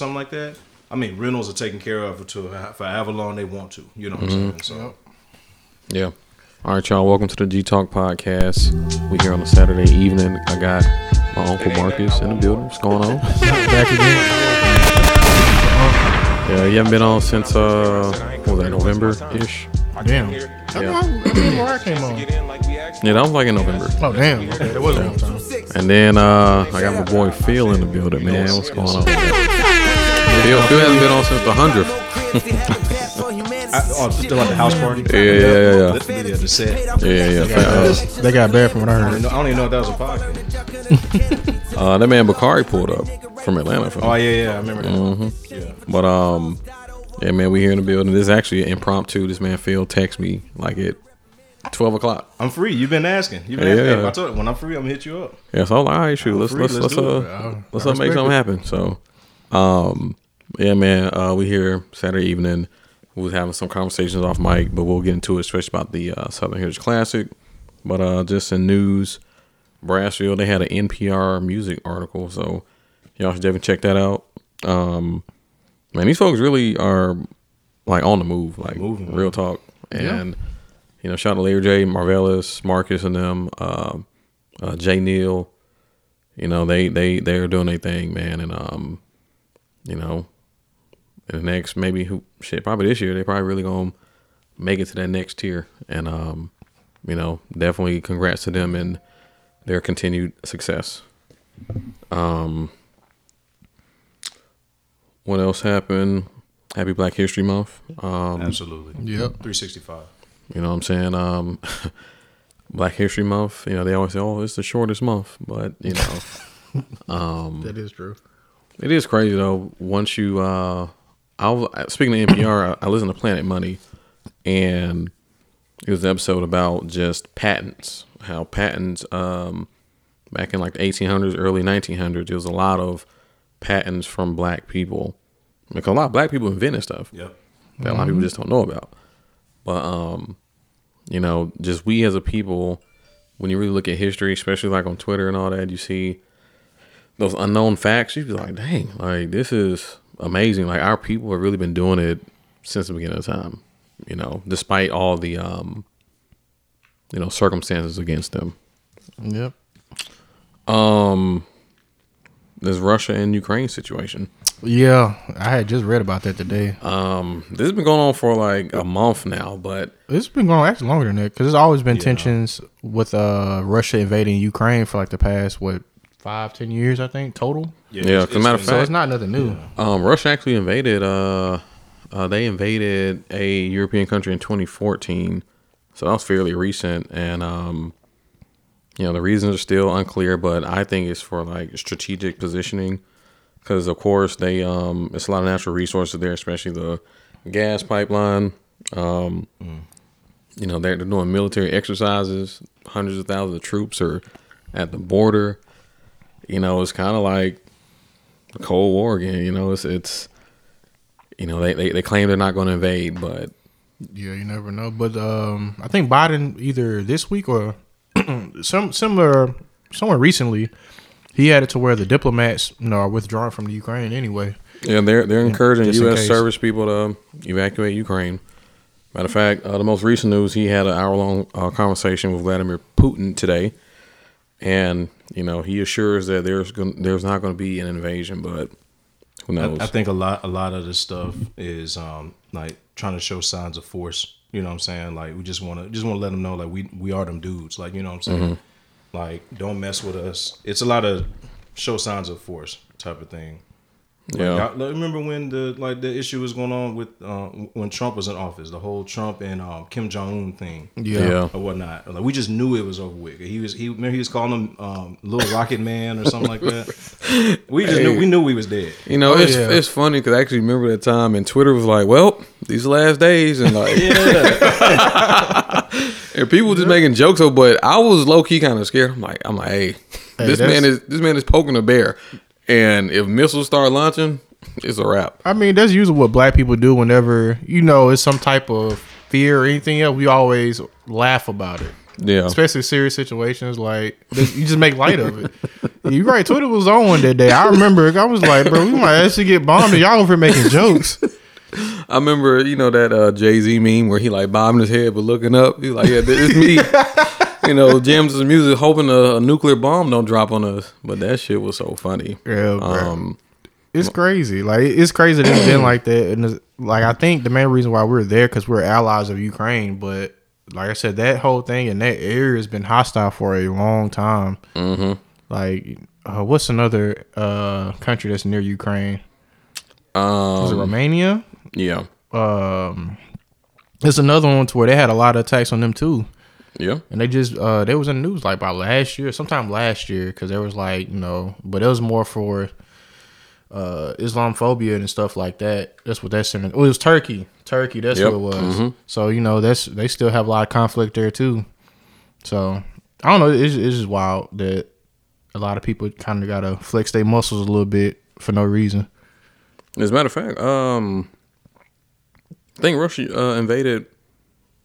Something like that, I mean, rentals are taken care of to for however long they want to. You know what I'm saying? So Yeah. All right, y'all. Welcome to the G Talk podcast. We here on a Saturday evening. I got my uncle Marcus in the building. What's going on? Back again. Yeah, you haven't been on since uh, what was that November ish? Damn. Yeah. I came on. Yeah, that was like in November. Oh damn. Okay, that was a long time. And then uh, I got my boy Phil in the building, man. What's going on? Phil, Phil hasn't been on since the hundredth. I, oh, still at the house party. Yeah, yeah, yeah, yeah. The, yeah, the set. Yeah, yeah. Uh, They got bad from what I I heard. I don't even know if that was a podcast. uh, that man Bakari pulled up from Atlanta. For Oh yeah, yeah, I remember that. Mm-hmm. Yeah. But um, yeah, man, we here in the building. This is actually impromptu. This man Phil text me like at twelve o'clock. I'm free. You've been asking. You've been Yeah, asking. yeah. I told you, when I'm free, I'm gonna hit you up. Yeah, so I'm like, all right, shoot, let's free, let's let's let's do uh it. I- let's uh, make something it. happen. So, um, yeah, man, uh, we here Saturday evening. We was having some conversations off mic, but we'll get into it, especially about the uh, Southern Heritage Classic. But uh, just in news, Brassfield they had an NPR music article, so y'all should definitely check that out. Um, man, these folks really are like on the move, like Moving, real talk. And you know, shout out to Larry J, Marvelous, Marcus, and them, uh, uh, Jay Neal. You know, they they they're doing their thing, man, and um, you know, in the next maybe who shit probably this year they probably really gonna make it to that next tier, and um, you know, definitely congrats to them and their continued success. Um, what else happened? Happy Black History Month. Um, Absolutely. Yep. 365. you know what I'm saying? Um, Black History Month, you know, they always say, oh, it's the shortest month. But, you know, um That is true. it is crazy, though. Once you, uh, I was, speaking of NPR, I, I listened to Planet Money, and it was an episode about just patents, how patents, um, back in like the 1800s, early 1900s, there was a lot of patents from black people. Because a lot of black people invented stuff Yep. that a lot of people just don't know about. But um, you know, just we as a people, when you really look at history, especially like on Twitter and all that, you see those unknown facts. You'd be like, dang, like this is amazing. Like our people have really been doing it since the beginning of time. You know, despite all the um, you know, circumstances against them. Yep. Um, this Russia and Ukraine situation. Yeah, I had just read about that today. Um, this has been going on for like a month now, but It's been going on actually longer than that because there's always been tensions with uh Russia invading Ukraine for like the past what five ten years I think total. Yeah, it's- a matter of fact, So it's not nothing new. Um, Russia actually invaded. Uh, uh, they invaded a European country in 2014, so that was fairly recent. And um, you know, the reasons are still unclear, but I think it's for like strategic positioning, because of course they um, it's a lot of natural resources there, especially the gas pipeline. Um, you know, they're, they're doing military exercises. Hundreds of thousands of troops are at the border. You know, it's kind of like the Cold War again. You know, it's it's you know they they, they claim they're not going to invade, but Yeah, you never know. But um, I think Biden either this week or some similar somewhere recently, he had it to where the diplomats you know are withdrawing from the Ukraine anyway. yeah, they're they're encouraging U.S. service people to evacuate Ukraine. Matter of fact, uh, the most recent news he had an hour long uh, conversation with Vladimir Putin today, and you know he assures that there's gon- there's not going to be an invasion, but who knows? I, I think a lot a lot of this stuff is um like trying to show signs of force. You know what I'm saying? Like we just want to just want to let them know like we we are them dudes. Like you know what I'm saying? Like don't mess with us. It's a lot of show signs of force type of thing. Like, Yeah. y'all- like, remember when the like the issue was going on with uh, when Trump was in office, the whole Trump and um, Kim Jong Un thing Yeah. Yeah. or whatnot. Like we just knew it was over with. He was he remember he was calling him um, Little Rocket Man or something like that. We just knew we knew we was dead. You know, Oh, it's yeah. it's funny because I actually remember that time, and Twitter was like, "Well, these last days," and like, and people just making jokes. So, but I was low key kind of scared. I'm like, I'm like, hey, this man is this man is poking a bear, and if missiles start launching, it's a wrap. I mean, that's usually what black people do whenever you know it's some type of fear or anything else. We always laugh about it, Yeah, especially serious situations. Like you just make light of it. You right? Twitter was on one that day. I remember. I was like, bro, we might actually get bombed, and y'all over here making jokes. I remember you know that uh, Jay Z meme where he like bobbing his head but looking up. He's like, yeah, it's me. you know, jams his music, hoping a, a nuclear bomb don't drop on us. But that shit was so funny. Yeah. Um, It's crazy. Like it's crazy that it's been like that. And like I think the main reason why we're there because we're allies of Ukraine. But like I said, that whole thing in that area has been hostile for a long time. Mm-hmm. Like, uh, what's another uh, country that's near Ukraine? Is it um, Romania? yeah, Um, there's another one to where they had a lot of attacks on them too. Yeah. And they just uh they was in the news like by last year, sometime last year, because there was like you know, but it was more for uh Islamophobia and stuff like that. That's what that's in. It It was Turkey, Turkey. That's Yep. what it was. So you know, that's they still have a lot of conflict there too. So I don't know. It's, it's just wild that a lot of people kind of gotta flex their muscles a little bit for no reason. As a matter of fact, um, I think Russia uh, invaded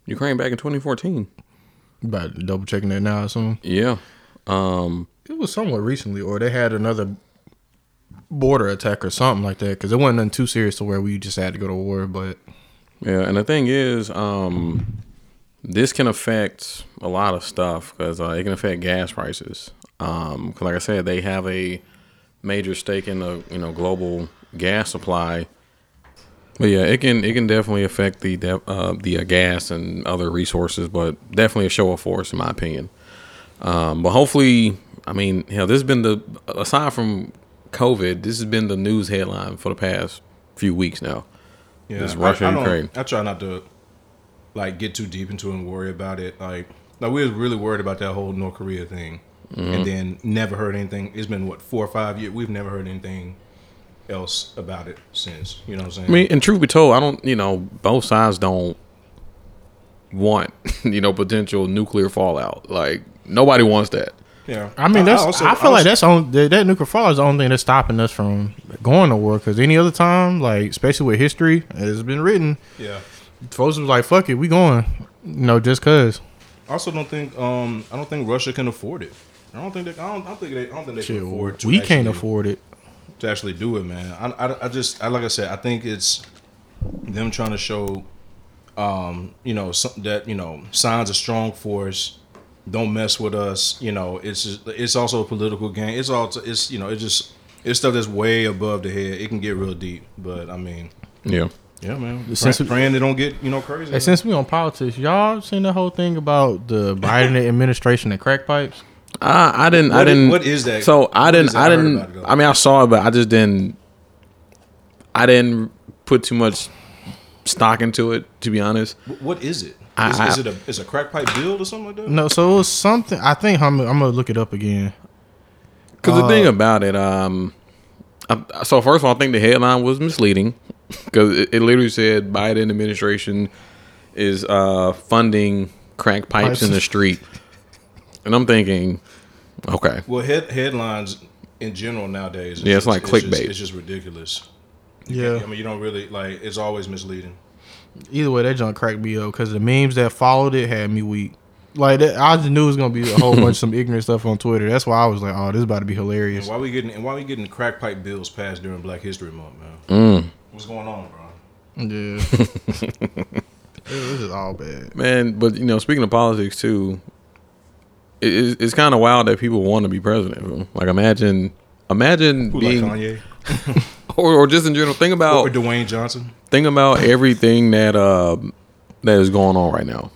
Ukraine back in 2014. But double checking that now. Or soon Yeah. Um, it was somewhat recently, or they had another border attack or something like that. Because it wasn't nothing too serious to where we just had to go to war. But yeah, and the thing is, um, this can affect a lot of stuff because uh, it can affect gas prices. Um, 'cause like I said, they have a major stake in the you know global gas supply. But yeah, it can it can definitely affect the de- uh, the uh, gas and other resources, but definitely a show of force in my opinion. Um, but hopefully, I mean, hell, this has been the aside from COVID, this has been the news headline for the past few weeks now. Yeah, This I- Russia I, don't- Ukraine. I try not to like get too deep into it and worry about it. Like, like we was really worried about that whole North Korea thing, Mm-hmm. and then never heard anything. It's been what four or five years. We've never heard anything else about it since. You know what I'm saying? I mean, and truth be told, I don't, you know, both sides don't want, you know, potential nuclear fallout. Like nobody wants that. yeah. I mean, that's I, also- feel like also- that's on that, that nuclear fallout is the only thing that's stopping us from going to war. Because any other time, like especially with history, it's been written. yeah. Folks was like, "Fuck it, we going." You know, just cause. I also don't think um I don't think Russia can afford it. I don't think they. I don't, I don't think they. I don't think they Shit, can afford. To we can't afford it. To actually do it, man. I, I, I just, I, like I said, I think it's them trying to show, um, you know, some, that you know, signs a strong force. Don't mess with us. You know, it's just, it's also a political game. It's also, it's you know, it's just it's stuff that's way above the head. It can get real deep, but I mean, Yeah. yeah, man. Since Pray, we- praying they don't get you know crazy. Hey, since we on politics, y'all seen the whole thing about the Biden administration and crack pipes? I, I didn't, I What i- didn't. what is that? So I didn't. I I didn't. about it, though. I mean, I saw it, but I just didn't. I didn't put too much stock into it, to be honest. What is it? I- Is, I- is it a is a crack pipe build or something like that? No, so it was something. I think I'm, I'm gonna look it up again. Because the Uh, thing about it, um, I, so first of all, I think the headline was misleading because it, it literally said Biden administration is uh, funding crack pipes Pipes. in the street, and I'm thinking, okay, Well, head, headlines in general nowadays. is Yeah, it's just- like just- clickbait. It's just ridiculous. Yeah. I mean, you don't really like. It's always misleading. Either way, that junk cracked me up because the memes that followed it had me weak. Like that, I just knew it was gonna be a whole bunch of some ignorant stuff on Twitter. That's why I was like, "Oh, this is about to be And hilarious." why we getting and why we getting crack pipe bills passed during Black History Month, man? Mm. What's going on, bro? Yeah, this is all bad. man. But you know, speaking of politics too, it, it's, it's kind of wild that people want to be president. Like imagine, imagine Who being, like Kanye or, or just in general, think about or Dwayne Johnson? think about everything that uh that is going on right now.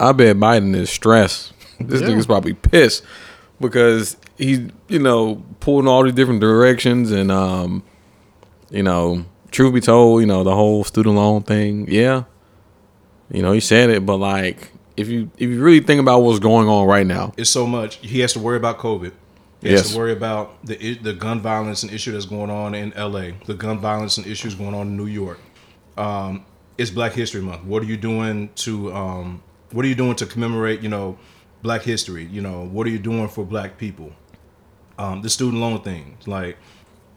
I bet Biden is stressed. This Yeah. nigga's probably pissed because he's you know pulling all these different directions and um you know, truth be told, you know, the whole student loan thing, yeah. You know, he said it, but like if you if you really think about what's going on right now, It's so much. He has to worry about COVID. He Yes. has to worry about the the gun violence and issue that's going on in L.A. The gun violence and issues going on in New York. Um, it's Black History Month. What are you doing to um, What are you doing to commemorate? You know, Black history. You know, what are you doing for Black people? Um, the student loan thing. Like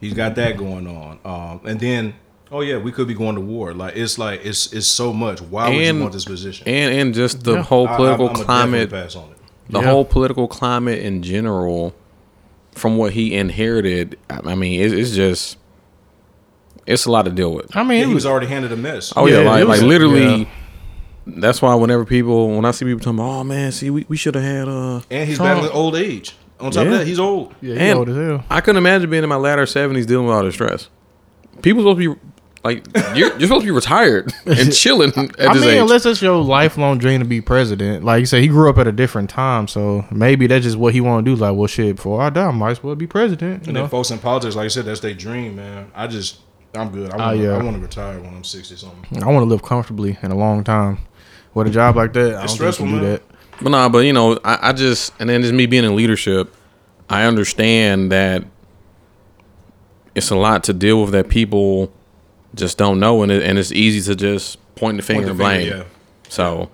he's got that going on. Um, and then, oh yeah, we could be going to war. Like it's like it's it's so much. Why would And- you want this position? and and just the Yeah. whole I- I- political I'ma climate, pass on it. the Yeah. whole political climate in general, from what he inherited, I I mean, it's, it's just it's a lot to deal with. I mean, Yeah, he was was already handed a mess. Oh yeah, Yeah, like was- like literally. yeah. That's why whenever people, when I see people talking, about, oh man, see, we, we should have had uh, And he's Trump- battling old age. On top Yeah. of that, he's old. yeah, he and old as hell. I couldn't imagine being in my latter seventies dealing with all this stress. People supposed to be like you're, you're supposed to be retired and chilling at I this mean, age. unless it's your lifelong dream to be president. Like you said, he grew up at a different time, so maybe that's just what he want to do. Like, well, shit, before I die, I might as well be president. You And know? then folks in politics, like I said, that's their dream, man. I just, I'm good. I want, Ah, yeah. I want to retire when I'm 60 something. I want to live comfortably in a long time. With a job like that, I don't It's think you stressful, can do man. that. But nah, but you know, I, I just and then just me being in leadership, I understand that it's a lot to deal with that people just don't know, and it, and it's easy to just point the finger Point and the blame. finger, yeah. So,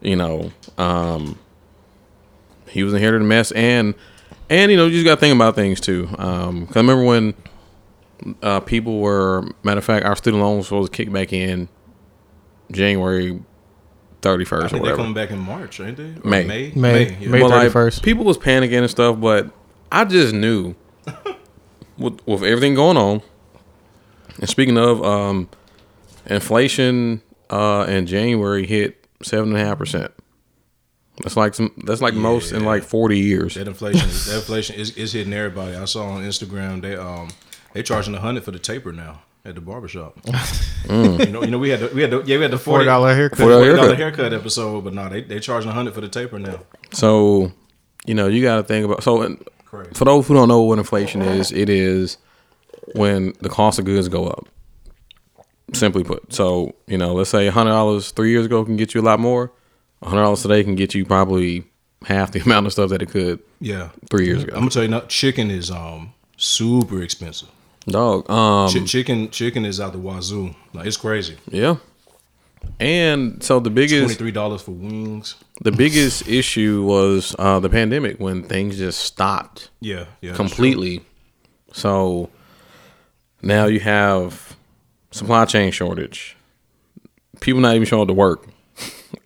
you know, um, he was inherited a mess, and and you know, you just got to think about things too. Um, 'cause I remember when uh, people were, matter of fact, our student loans was supposed to kick back in January thirty I or think they're coming back in March, ain't they? Or May. May. May. yeah. May. But like 31st. people was panicking and stuff, but I just knew with with everything going on. And speaking of, um, inflation uh, in January hit seven and a half percent. That's like some. That's like most in like forty years. That inflation, is, that inflation is, is hitting everybody. I saw on Instagram they um they charging a hundred for the taper now at the barbershop. Mm. You know, you know we had the, we had the, yeah we had the Forty forty dollar haircut. $40 haircut. haircut episode, but no, they they charging a hundred for the taper now. So, you know, you got to think about. So, and Crazy. for those who don't know what inflation is, it is when the cost of goods go up. Simply put. So, you know, let's say hundred dollars three years ago can get you a lot more. hundred dollars today can get you probably half the amount of stuff that it could Yeah, three years ago. I'm gonna tell you now, chicken is um super expensive. Dog. Um. Chi- chicken chicken is out the wazoo. Like it's crazy. Yeah. And so the biggest three dollars for wings. the biggest issue was uh, the pandemic when things just stopped. Yeah, yeah, completely. So now you have supply chain shortage. People not even showing up to work.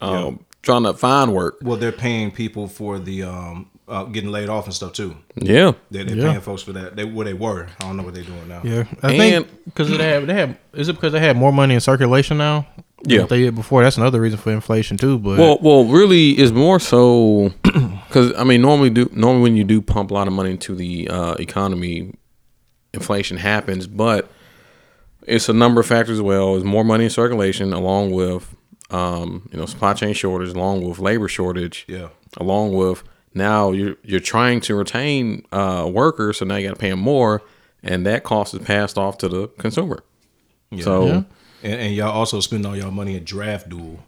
Um, Trying to find work. Well, they're paying people for the um uh, getting laid off and stuff too. Yeah. They, they're Yeah. paying folks for that. They where they were. I don't know what they're doing now. Yeah, I And- think because they have they have is it because they have more money in circulation now? Yeah. what they did before. That's another reason for inflation too. But Well, well, really, is more so because I mean, normally do normally when you do pump a lot of money into the uh, economy, inflation happens, but it's a number of factors as well. There's more money in circulation, along with um, you know supply chain shortage, along with labor shortage, Yeah. along with now you're you're trying to retain uh, workers, so now you got to pay them more, and that cost is passed off to the consumer. So. Yeah. And, and y'all also spend all y'all money at Draft Duel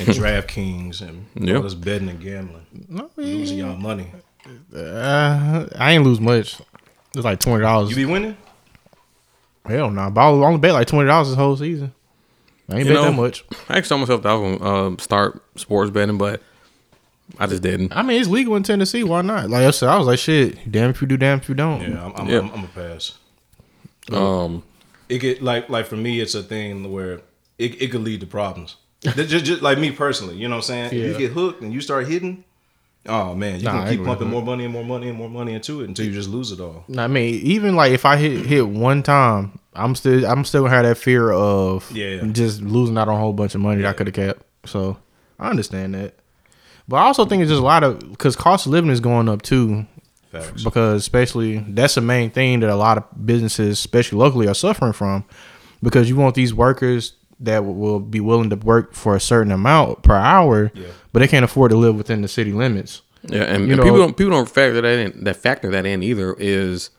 and DraftKings and Yeah. all this betting and gambling. Losing y'all money. uh, I ain't lose much. It's like twenty dollars. You be winning? Hell no, nah. I only bet like twenty dollars this whole season. I ain't You bet know- that much. I actually told myself that I was gonna um, start sports betting, but I just didn't. I mean, it's legal in Tennessee. Why not? Like I said, I was like, shit. Damn if you do, damn if you don't. Yeah, I'm, I'm, Yeah. I'm, I'm a pass. Um, It get like like for me, it's a thing where it, it could lead to problems. just, just, just like me personally, you know what I'm saying? If you get hooked and you start hitting, oh man, you Nah, can keep pumping more money and more money and more money into it until you just lose it all. I mean, even like if I hit hit one time, I'm still I'm still gonna have that fear of Yeah. just losing out on a whole bunch of money that I could have kept. So I understand that, but I also think it's just a lot of because cost of living is going up too. Facts. Because especially that's the main thing that a lot of businesses, especially locally, are suffering from. Because you want these workers that will- will be willing to work for a certain amount per hour, Yeah. but they can't afford to live within the city limits. yeah, and, You and know- people don't people don't factor that in. That factor that in either is,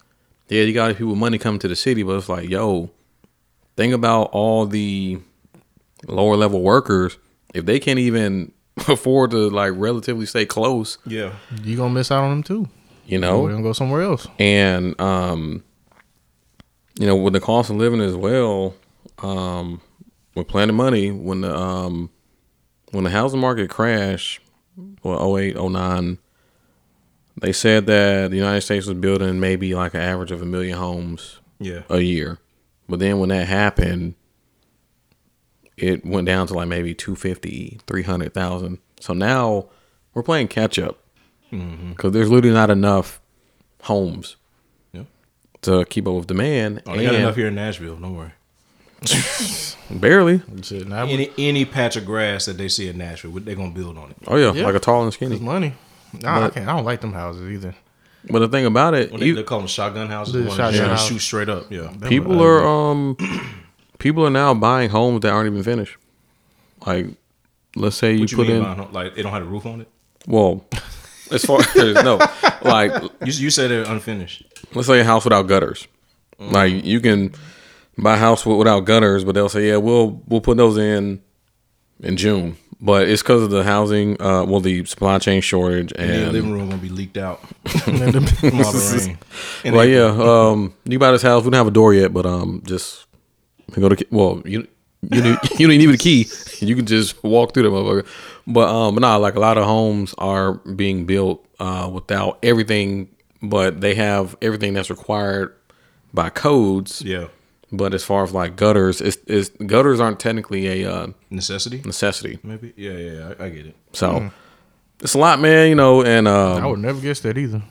yeah, you got people with money coming to the city, but it's like, yo, think about all the lower level workers. If they can't even afford to like relatively stay close, Yeah. You gonna miss out on them too. you know, We're know, gonna go somewhere else. and um, you know, with the cost of living as well, um, with Planet Money, when the um, when the housing market crashed, well, 08, 09, they said that the United States was building maybe like an average of a million homes Yeah. a year. But then when that happened, it went down to like maybe 250, 300,000. So now we're playing catch up because there's literally not enough homes Yeah. to keep up with demand. Oh, they got enough here in Nashville. Don't worry. Barely. That's it. Now Any any patch of grass that they see in Nashville, they're gonna build on it. Oh, yeah, Yeah. like a tall and it's skinny. money. Nah, I But- can't. I don't like them houses either. But the thing about it, Well, they, you- they call them shotgun houses. The The ones shotgun that house. shoot straight up. Yeah. Them people ugly. are um people are now buying homes that aren't even finished. Like, let's say you What you put mean in by no- like they don't have a roof on it? well, as far as no, like You, you said they're unfinished. let's say a house without gutters. Like you can buy a house without gutters, but they'll say, yeah, we'll we'll put those in in June. But it's because of the housing, uh, well, the supply chain shortage, And the living room gonna be leaked out And them- from all the rain. And well, yeah, um, you buy this house. We don't have a door yet, but um, just go to well, you you need, you don't even need the key. You can just walk through the motherfucker. But um, but nah, like a lot of homes are being built uh without everything, but they have everything that's required by codes. Yeah. But as far as like gutters, it's, it's gutters aren't technically a uh, Necessity. necessity. Maybe. Yeah, yeah, yeah. I, I get it. So it's a lot, man. You know, and um, I would never guess that either.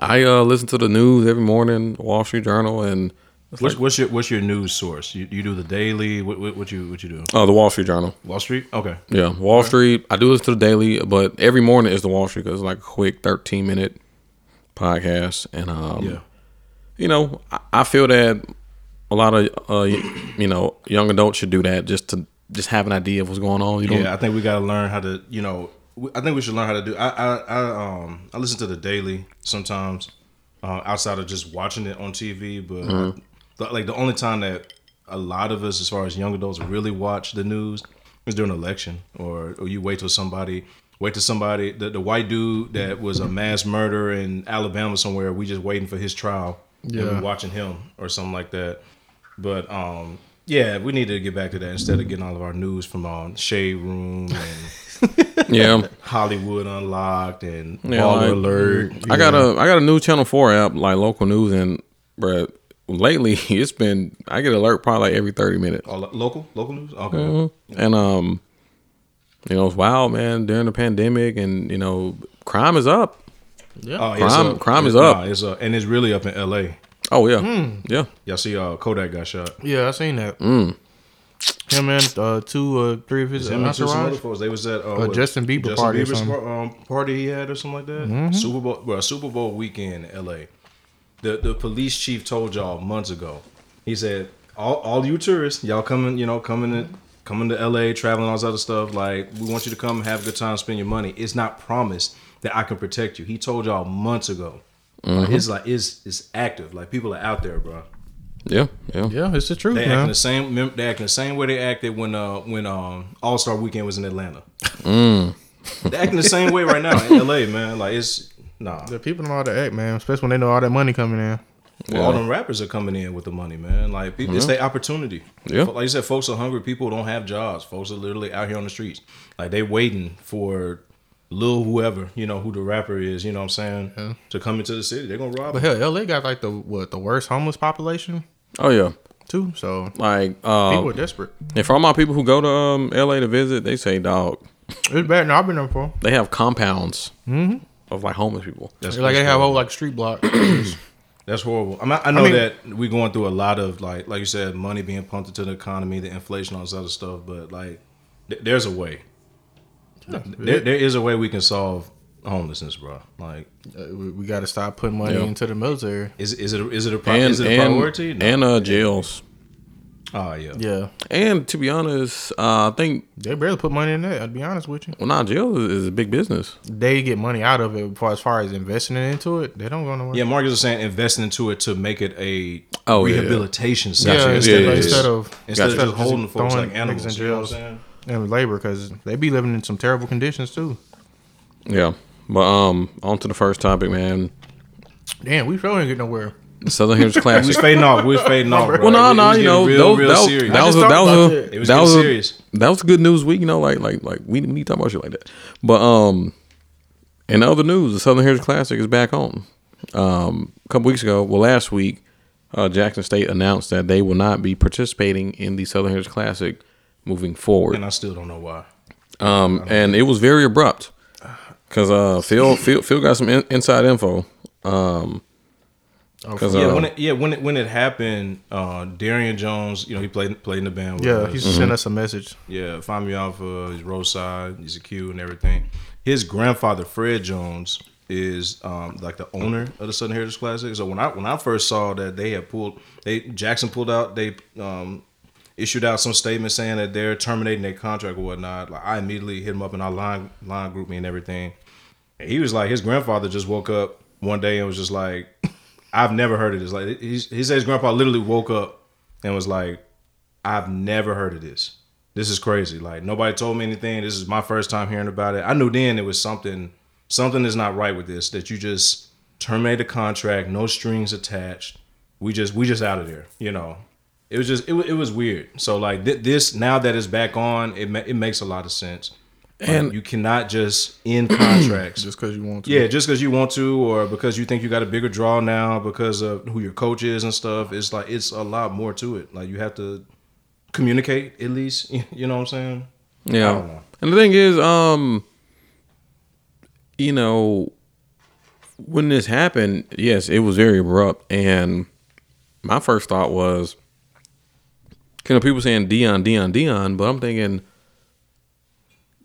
I uh, listen to the news every morning, Wall Street Journal, and What's, what's your what's your news source? You, you do the daily. What, what, what you what you do? oh, the Wall Street Journal. Wall Street. Okay. Yeah, Wall Street. I do listen to the daily, but every morning is the Wall Street because it's like a quick thirteen minute podcast, and um, Yeah. you know, I, I feel that a lot of uh, you know young adults should do that just to just have an idea of what's going on. You don't, Yeah, I think we got to learn how to, you know, I think we should learn how to do. I, I, I um, I listen to the daily sometimes, uh, outside of just watching it on TV. But Mm-hmm. uh, like the only time that a lot of us, as far as young adults, really watch the news is during election, or or you wait till somebody. Wait till somebody, the, the white dude that was a mass murderer in Alabama somewhere. We just waiting for his trial. and Yeah. we watching him or something like that. But um, yeah, we need to get back to that instead of getting all of our news from um, Shade Room and yeah. Hollywood Unlocked and Yeah, Baller like- Alert. I got a I got a new Channel Four app like local news, and bruh, lately it's been I get alert probably like every thirty minutes, Oh, local, local news. Okay. Mm-hmm. and um, you know it's wild, man. During the pandemic, and you know crime is up. Yeah. Oh, it's Crime- up. crime is up. nah, it's up, and it's really up in L.A. Oh yeah, Hmm. yeah. Y'all see, uh, Kodak got shot. Yeah, I seen that. Mm. Him and uh, two or three of his Him and two some other entourage. They was at uh, Uh, what, Justin Bieber Justin party or Bieber's something. Mm-hmm. par- um, party he had or something like that. Super Bowl, bro, Super Bowl weekend in L.A. The the police chief told y'all months ago. He said, "All all you tourists, y'all coming, you know, coming to coming to L.A., traveling, all this other stuff. Like, we want you to come, have a good time, spend your money. It's not promised that I can protect you." He told y'all months ago. Like, it's like it's it's active. Like people are out there, bro. Yeah, yeah, Yeah, it's the truth, They acting the same. They acting the same way they acted when uh when um All Star Weekend was in Atlanta. They acting the same way right now in L.A. Man, like it's nah. The people know how to act, man. Especially when they know all that money coming in. Well, all them rappers are coming in with the money, man. Like people, it's their opportunity. Yeah. like you said, folks are hungry. People don't have jobs. Folks are literally out here on the streets. Like they waiting for Lil whoever you know who the rapper is. You know what I'm saying to come into the city. They're gonna rob. But them. hell, LA got like the what the worst homeless population Oh yeah. too. So Like, people are desperate. and for all my people who go to um, LA to visit, they say, dog, It's bad. No, I've been there before. they have compounds of like homeless people. That's like they have horrible. whole like street block. That's horrible. I, mean, I know mean- that we're going through a lot of like, like you said, money being pumped into the economy, the inflation, all this other stuff. But like, th- there's a way. There, there is a way we can solve homelessness, bro. Like, Uh, we, we got to stop putting money Yeah. into the military. is is it a, is it a pri- And is it a and, priority? No. and uh, jails. Oh yeah. Yeah, And to be honest, uh, I think they barely put money in that. I'll be honest with you. well, not jail is, is a big business. They get money out of it. For as far as investing into it, they don't go nowhere. Yeah, Marcus was saying investing into it to make it a Oh, yeah, yeah. rehabilitation yeah. instead, yeah, yeah, yeah. instead of instead Gotcha. of just holding folks like animals. niggas in You know what I'm jails. saying? and labor because they be living in some terrible conditions too. Yeah. But um, on to the first topic, man. Damn, we really ain't get nowhere. The Southern Heritage Classic. We was fading off. We was fading off. Bro. Well, no, It no, was you know, real, those- real that, was- serious. that was I a, that was a, that. It was that getting was a, that was good news week. You know, like like like we need to talk about shit like that. But um, in other news, the Southern Heritage Classic is back on. Um, a couple weeks ago, well, last week, uh, Jackson State announced that they will not be participating in the Southern Heritage Classic moving forward. and I still don't know why. Um, and it was very abrupt because uh, Phil, Phil Phil got some in, inside info. Um, because Yeah, uh, when it, yeah, when it when it happened, uh, Darian Jones, you know, he played played in the band. With Yeah, us. he Mm-hmm. sent us a message. Yeah, find me off uh, his roadside. He's a Q and everything. His grandfather, Fred Jones, is um, like the owner of the Southern Heritage Classic. So when I when I first saw that they had pulled, they Jackson pulled out, they um, issued out some statement saying that they're terminating their contract or whatnot. Like I immediately hit him up in our line line GroupMe and everything. And he was like, his grandfather just woke up one day and was just like, I've never heard of this. Like he's, he said his grandpa literally woke up and was like, I've never heard of this. This is crazy. Like nobody told me anything. This is my first time hearing about it. I knew then it was something something is not right with this. That you just terminate a contract, no strings attached. We just we just out of there. You know, it was just it, wa- it was weird. So like th- this now that it's back on, it ma- it makes a lot of sense. Like, And- you cannot just end contracts Just because you want to. yeah, just because you want to, or because you think you got a bigger draw now because of who your coach is and stuff. It's like it's a lot more to it. Like you have to communicate at least. You know what I'm saying? Yeah. And the thing is, um, you know, when this happened, yes, it was very abrupt. And my first thought was, you know, people saying Deion, Deion, Deion, but I'm thinking,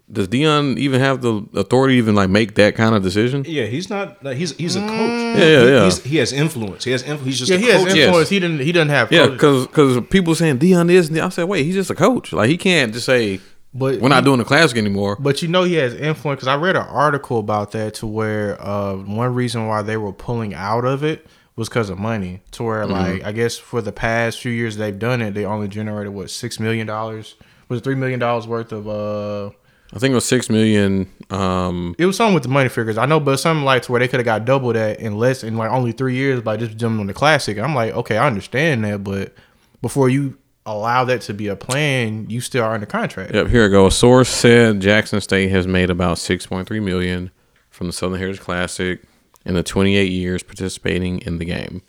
does Deion even have the authority to even like make that kind of decision? Yeah, he's not. Like, he's he's a coach. Yeah, yeah, He- yeah. He's, he has influence. He has influence. He's just Yeah, a he has coach. Yes. influence. He didn't. He doesn't have. Yeah, coach- because people saying Deion is. I said, wait, he's just a coach. Like he can't just say But we're not he- doing the classic anymore. But you know he has influence because I read an article about that to where uh, one reason why they were pulling out of it was because of money. To where Mm-hmm. like I guess for the past few years they've done it, they only generated what six million dollars. Was it three million dollars worth of? uh I think it was six million. Um, It was something with the money figures. I know, but something like to where they could have got double that in less in like only three years by just jumping on the classic. I'm like, okay, I understand that, but before you allow that to be a plan, you still are under contract. Yep, here we go. A source said Jackson State has made about 6.3 million from the Southern Heritage Classic in the 28 years participating in the game.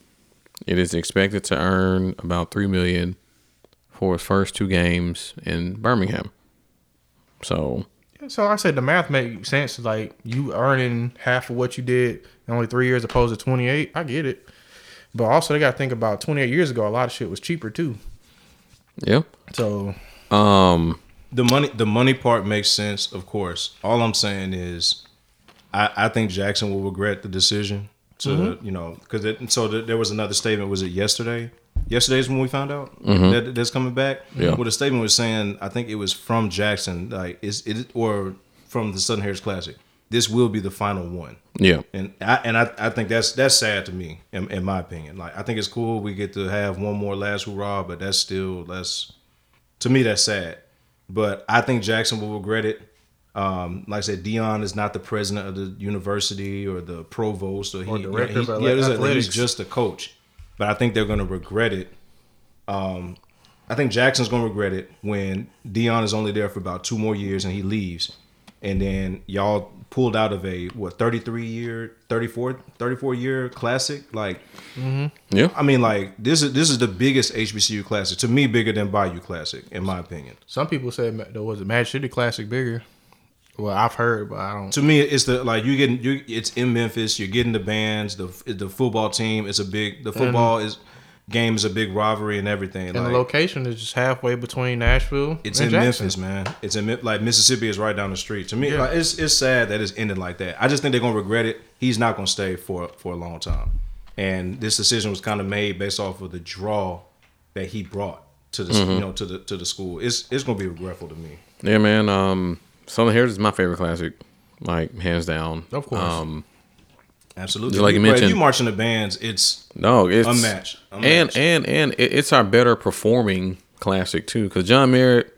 It is expected to earn about 3 million for its first two games in Birmingham. So, So I said the math makes sense. Like you earning half of what you did in only three years opposed to twenty eight. I get it. But also they gotta think about twenty eight years ago, a lot of shit was cheaper too. yeah. So Um, the money the money part makes sense, of course. All I'm saying is, I, I think Jackson will regret the decision to Mm-hmm. you know because so th- there was another statement. Was it yesterday? Yesterday's when we found out that that's coming back. Mm-hmm. Yeah. Well, the statement was saying I think it was from Jackson, like is it or from the Southern Heritage Classic. This will be the final one. yeah. And I and I, I think that's that's sad to me, in, in my opinion. Like I think it's cool we get to have one more last hurrah, but that's still that's to me that's sad. But I think Jackson will regret it. Um, like I said, Deion is not the president of the university or the provost or, he, director he- of yeah, he's athletics. he's just a coach. But I think they're going to regret it. Um, I think Jackson's going to regret it when Deion is only there for about two more years and he leaves, and then y'all pulled out of a what 33 year 34 34 year classic like Yeah. I mean, like this is this is the biggest HBCU classic to me, bigger than Bayou Classic, in my opinion. some people said Ma- there was a Magic City Classic bigger. Well, I've heard, but I don't. To me, it's the like you getting you. It's in Memphis. You're getting the bands. The the football team is a big. The football is game is a big rivalry and everything. And like, the location is just halfway between Nashville. It's and in Jackson. Memphis, man. It's in like Mississippi is right down the street. To me, like, it's it's sad that it's ended like that. I just think they're gonna regret it. He's not gonna stay for for a long time, and this decision was kind of made based off of the draw that he brought. to the Mm-hmm. you know to the to the school. It's it's gonna be regretful to me. Yeah, man. Um, Southern Heritage is my favorite classic, like hands down. Of course. Um, Absolutely. Like you But if mentioned- you marching the bands, it's no, it's unmatched. and unmatched. and and it, it's our better performing classic too, because John Merritt,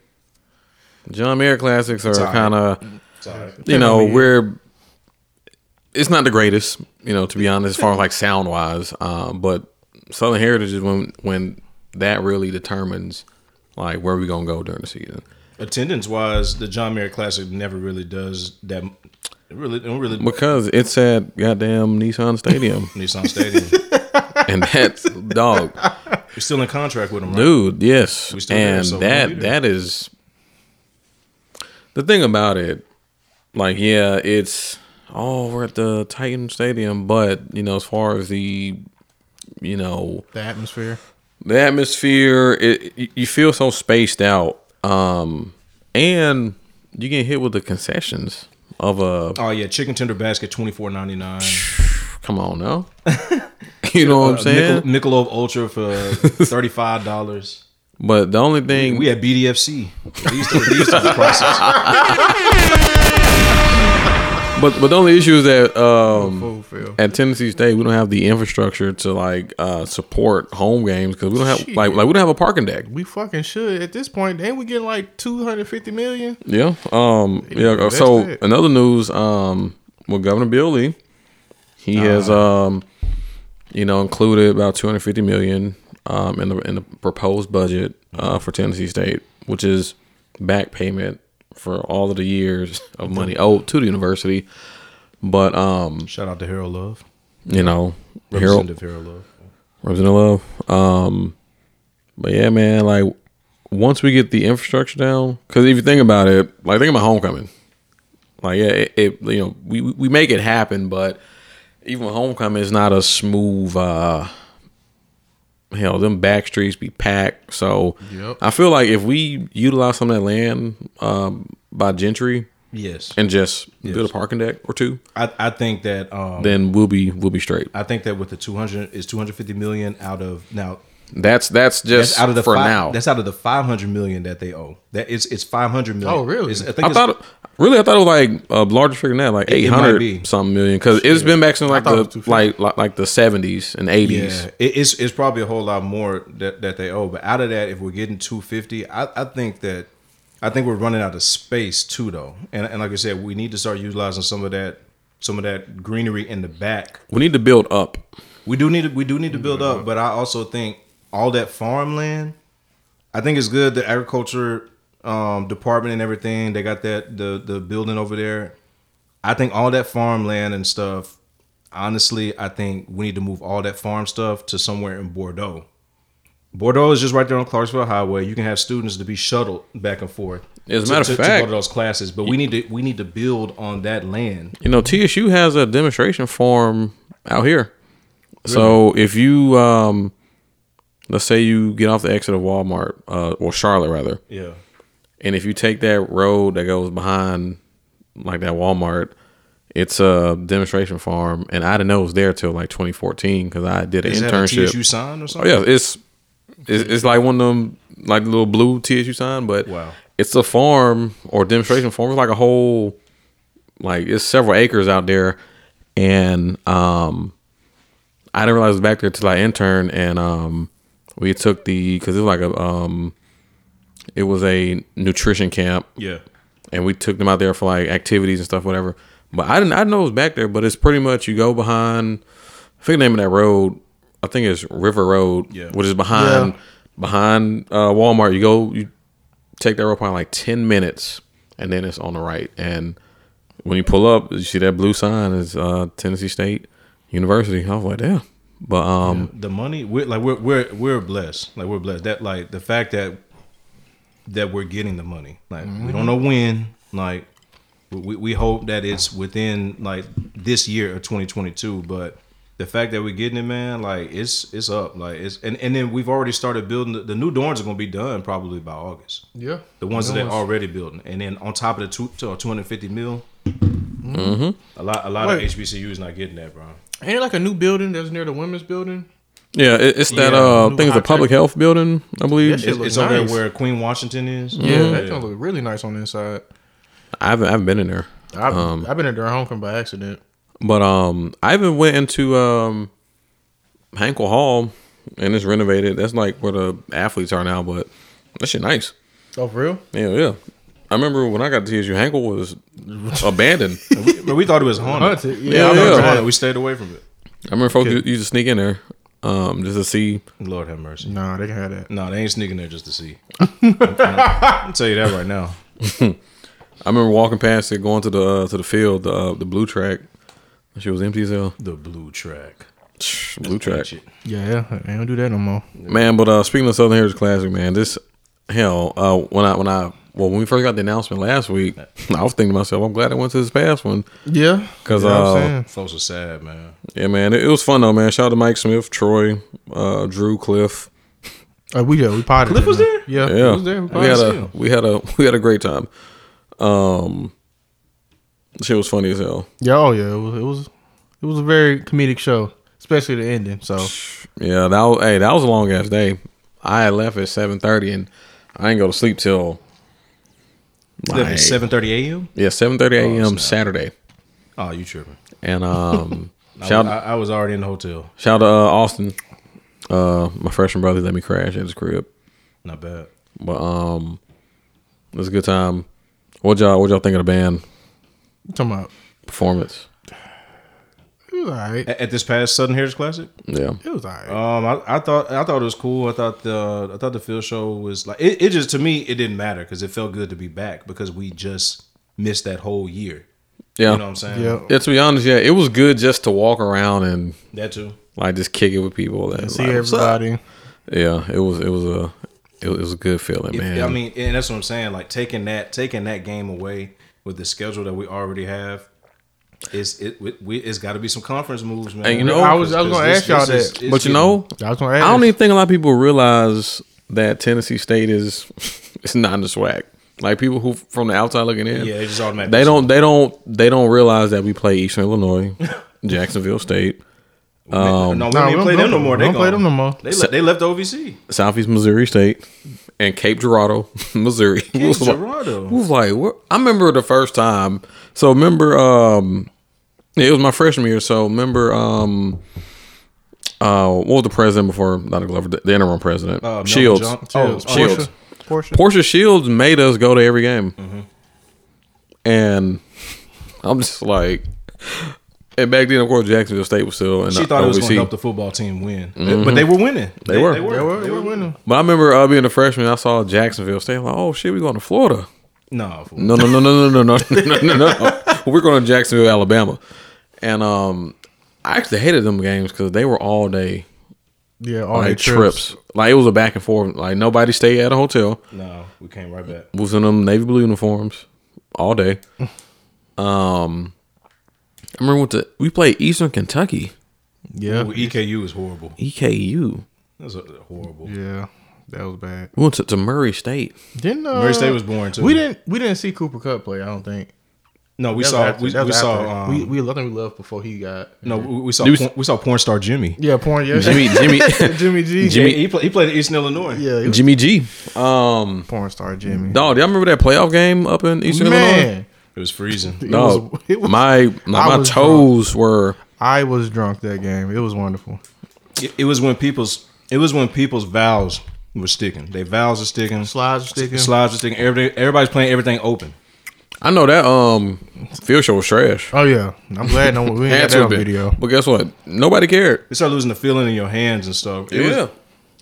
John Merritt classics are kind of It's you know we're it's not the greatest you know to be honest as far as like sound wise um, but southern heritage is when when that really determines like where we gonna go during the season attendance wise, the John Merritt Classic never really does that. It really don't really because it's at goddamn nissan stadium Nissan Stadium. and that's dog We're still in contract with them, right? dude yes We still there, and so that there. that is the thing about it like yeah it's oh we're at the titan stadium but you know as far as the you know The atmosphere. the atmosphere it, you- you feel so spaced out um and you get hit with the concessions of a Oh yeah, chicken tender basket twenty four ninety nine. come on now you know what i'm saying Michelob Ultra for thirty five dollars. but the only thing We had BDFC. These these are the prices. But but the only issue is that um at Tennessee State, we don't have the infrastructure to like uh, support home games because we don't have Shit. like like we don't have a parking deck. We fucking should. At this point, ain't we getting like 250 million? Yeah. Um. Yeah. that's So it. another news. Um. With Governor Bill Lee, he has um, you know, included about two hundred fifty million um in the in the proposed budget uh for Tennessee State, which is back payment for all of the years of money owed to the university. But um, Shout out to Harold Love. you know, Harold Representative Harold Love. Representative Love. Um, but yeah, man, like once we get the infrastructure down, because if you think about it, like think about homecoming. Like yeah, it, it you know we we make it happen, but even homecoming is not a smooth. uh Hell, them back streets be packed. So Yep. I feel like if we utilize some of that land um, by Gentry Yes. and just build a parking deck or two, I, I think that um then we'll be we'll be straight. I think that with the two hundred is two hundred fifty million out of now That's that's just that's out of the for fi- now. That's out of the five hundred million that they owe. That it's it's five hundred million. Oh, really? It's- I think I thought really I thought it was like a larger figure than that, like eight hundred eight it might hundred be. something million, because it's been back since like thought it was the like, like like the seventies and eighties. Yeah, it, it's it's probably a whole lot more that, that they owe. But out of that, if we're getting two fifty, I, I think that I think we're running out of space too, though. And and like I said, we need to start utilizing some of that some of that greenery in the back. We need to build up. We do need to we do need to build up, but I also think all that farmland. I think it's good that agriculture um, department and everything. They got that the the building over there. I think all that farmland and stuff. Honestly, I think we need to move all that farm stuff to somewhere in Bordeaux. Bordeaux is just right there on Clarksville Highway. You can have students to be shuttled back and forth. As a to- matter of to, to fact- go to those classes, but we need to we need to build on that land. You know, TSU has a demonstration farm out here. So if you um let's say you get off the exit of Walmart, uh or Charlotte rather, Yeah, and if you take that road that goes behind like that Walmart, it's a demonstration farm, and I didn't know it was there till like 2014 because I did an is that a internship. TSU sign or something? Oh yeah, it's it's, it's like one of them like the little blue TSU sign, but Wow. it's a farm or demonstration farm. It's like a whole like it's several acres out there, and um, I didn't realize it was back there till I interned, and um, we took the because it was like a um, it was a nutrition camp, yeah. and we took them out there for like activities and stuff, whatever. But I didn't I didn't know it was back there, but it's pretty much you go behind. I think the name of that road. I think it's River Road, Yeah. which is behind Yeah. behind uh, Walmart. You go, you take that road probably like ten minutes, and then it's on the right. And when you pull up, you see that blue sign is uh, Tennessee State University. I was like, yeah, but um, the money we're like we're we're we're blessed like we're blessed that like the fact that that we're getting the money like we don't know when like we, we hope that it's within like this year of 2022 but the fact that we're getting it man like it's it's up like it's and, and then we've already started building the, the new dorms are going to be done probably by august Yeah. the ones that they're already building and then on top of the two, to 250 mil Mm-hmm. a lot a lot Wait. of hbcus not getting that bro Ain't it like a new building that's near the women's building? Yeah, it's that Yeah, uh thing is the high public health building, I believe. That It's, look over nice. there where Queen Washington is. Yeah, that joint look really nice on the inside. I haven't I haven't been in there. I've, Um, I've been in during homecoming by accident. But um I even went into um Hankel Hall and it's renovated. That's like where the athletes are now, but that shit nice. Oh, for real? Yeah, yeah. I remember when I got to TSU, Hankel was abandoned. But we thought it was haunted. Haunted, Yeah, yeah, I I thought it haunted. We stayed away from it. I remember folks used to sneak in there um, just to see. Lord have mercy. Nah, they can have that. No, they ain't sneaking there just to see. I'll tell you that right now. I remember walking past it, going to the uh, to the field, the uh, the blue track. She was empty as hell. The blue track. Blue track, Shit. Yeah, I don't do that no more. man. But uh, speaking of Southern Heritage Classic, man, this hell. Uh, when I when I well when we first got the announcement last week, I was thinking to myself, I'm glad I went to this past one. Yeah. Because know what uh, Folks are sad, man. Yeah, man, it, it was fun though, man. Shout out to Mike Smith, Troy, uh, Drew, Cliff. Uh, we yeah, we potted. Cliff was there. there? Yeah, Yeah, he was there. We we had see a we had a we had a great time. Um, the shit was funny as hell. Yeah, oh yeah, it was it was it was a very comedic show, especially the ending. So Yeah, that was, hey, that was a long ass day. I had left at seven thirty, and I ain't go to sleep till Like, like, Seven thirty a.m. yeah seven thirty a.m. snap. Saturday. Oh, you tripping? And um, shout I, I was already in the hotel. shout out to uh, Austin, uh, my freshman brother. Let me crash at his crib, Not bad. but um, it was a good time. What y'all what y'all think of the band you talking about performance? It was alright. At, at this past Southern Heritage Classic, Yeah, It was alright. um, I, I thought I thought it was cool. I thought the I thought the field show was like it. It just to me it didn't matter because it felt good to be back because we just missed that whole year. yeah. You know what I'm saying? yeah, Yeah, to be honest, yeah, it was good just to walk around and That too. like just kick it with people and see like, everybody. Yeah, it was it was a it was a good feeling, If- man. I mean, and that's what I'm saying. Like taking that taking that game away with the schedule that we already have. It's it we, we it's got to be some conference moves, man. And you know- I was- I was gonna Because ask y'all is- that. but you getting- know, I was gonna I don't even think a lot of people realize that Tennessee State is it's not in the SWAC. Like people who from the outside looking in, yeah, they just automatically. they don't they don't they don't realize that we play Eastern Illinois, Jacksonville State, no, we um, Nah, don't we even play them no more. They don't play gone. them no more. They le- they left OVC. Southeast Missouri State, and Cape Girardeau, Missouri. We was like- Girardeau. we was like, what? I remember the first time. So remember, um, it was my freshman year. So remember, um, uh, what was the president before Dr. Glover? The, the interim president, Uh, Shields. John- Oh, Shields. Shields. Portia Shields made us go to every game, Mm-hmm. and I'm just like, and back then, of course, Jacksonville State was still in She the thought it was going to help the football team win, but they were winning. They were. They were. They were, they were winning. But I remember uh, being a freshman, I saw Jacksonville State. Like, oh shit, we going to Florida. No. No, no, no, no, no, no, no, no, no, no. We're going to Jacksonville, Alabama, and um, I actually hated them games because they were all day Yeah, all like their trips. Like it was a back and forth. Like nobody stayed at a hotel. no, we came right back. Was in them navy blue uniforms all day. Um, I remember what the we played Eastern Kentucky, Yeah, Well, EKU is horrible. EKU. That's a, horrible. yeah, that was bad. We went to, to Murray State. Didn't uh, Murray State was boring too. We didn't we didn't see Cooper Kupp play. I don't think. No, we saw. after- We, we saw. Um, we we I think we left before he got. no, we, we saw. We- porn, we saw porn star Jimmy. Yeah, porn. Yeah, Jimmy, Jimmy, Jimmy G. Jimmy- he, play, he played at Eastern Illinois. Yeah, was Jimmy G. Um, porn star Jimmy. dog, do y'all remember that playoff game up in Eastern Illinois? Man, It was freezing. it No, was, it was, my I my was toes were I was drunk that game. It was wonderful. It, it was when people's. It was when people's valves were sticking. Their valves are sticking. Slides are sticking. Slides are sticking. Everything. Everybody's playing everything open. I know that um field show was trash. Oh yeah, I'm glad no we ain't Had that on video. But guess what? Nobody cared. They start losing the feeling in your hands and stuff. It was,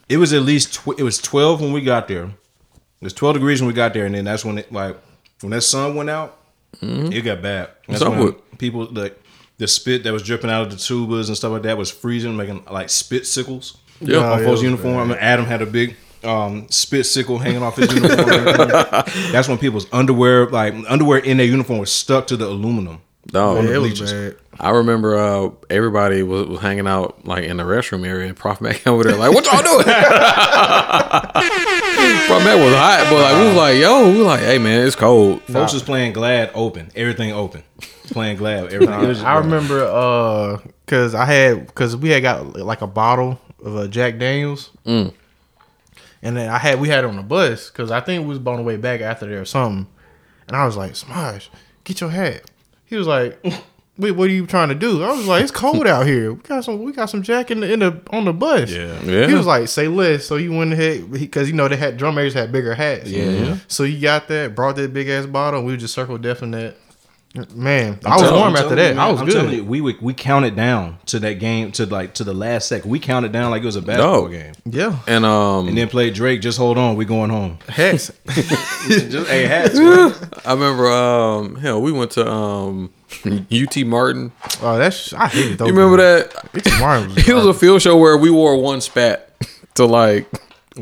it was at least tw- it was 12 when we got there. It was 12 degrees when we got there, and then that's when it like when that sun went out, it got bad. That's up when people like the spit that was dripping out of the tubas and stuff like that was freezing, making like spit sickles. Yeah. on Oh, folks' it was uniform. I Adam had a big um, spit sickle hanging off his uniform. that's when people's underwear, like underwear in their uniform, was stuck to the aluminum. Dog. Yeah, it was bad. I remember uh, everybody was, was hanging out like in the restroom area, and Prof Mac over there like, "What y'all doing?" Prof Mac was hot, but like we was like, "Yo," we was like, "Hey man, it's cold." Folks was playing Glad open, everything open, playing Glad, everything. it was just- I remember uh cuz I had cuz we had got like a bottle of uh, Jack Daniels. Mm. And then I had we had it on the bus because I think we was on the way back after there or something. And I was like, Smosh, get your hat. He was like, Wait, what are you trying to do? I was like, It's cold out here. We got some we got some Jack in the, in the on the bus. Yeah. Yeah. He was like, say less. So you went ahead because you know they had drum majors had bigger hats. Yeah. So you got that, brought that big ass bottle. We just circled deaf in that. Man, i I'm was telling- warm after telling you, that. man, I was I'm good. you, we we we counted down to that game to like to the last second. We counted down like it was a basketball Dog. game, Yeah. and um, and then played Drake. Just hold on, we going home. Hats. just hey hats. bro. I remember um, hell, we went to um, UT Martin. oh, that's I hate it. You remember that? It's Martin was It was a field show where we wore one spat to like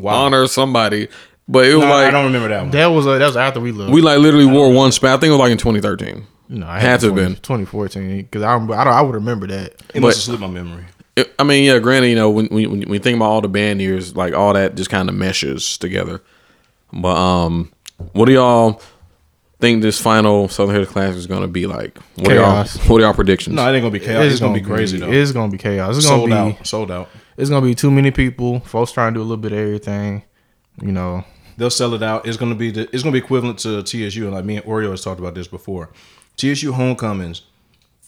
honor somebody, but it was No, like I don't remember that one. That was uh, that was after we left. we like literally wore one spat. I think it was like in 2013. No, I had to have been. 2014 because I I don't I would remember that. it but- must have slipped my memory. It- I mean, yeah, granted, you know, when when, when you think about all the band years, like all that just kind of meshes together. But um, what do y'all think this final Southern Heritage Classic is going to be like? What are y'all What are y'all predictions? No, it ain't gonna be chaos. It's, gonna, be crazy though. It's gonna be chaos. It's sold gonna be out. Sold out. it's gonna be too many people. Folks trying to do a little bit of everything. You know, They'll sell it out. It's gonna be the, it's gonna be equivalent to TSU. And like me and Oreo has talked about this before. TSU homecomings.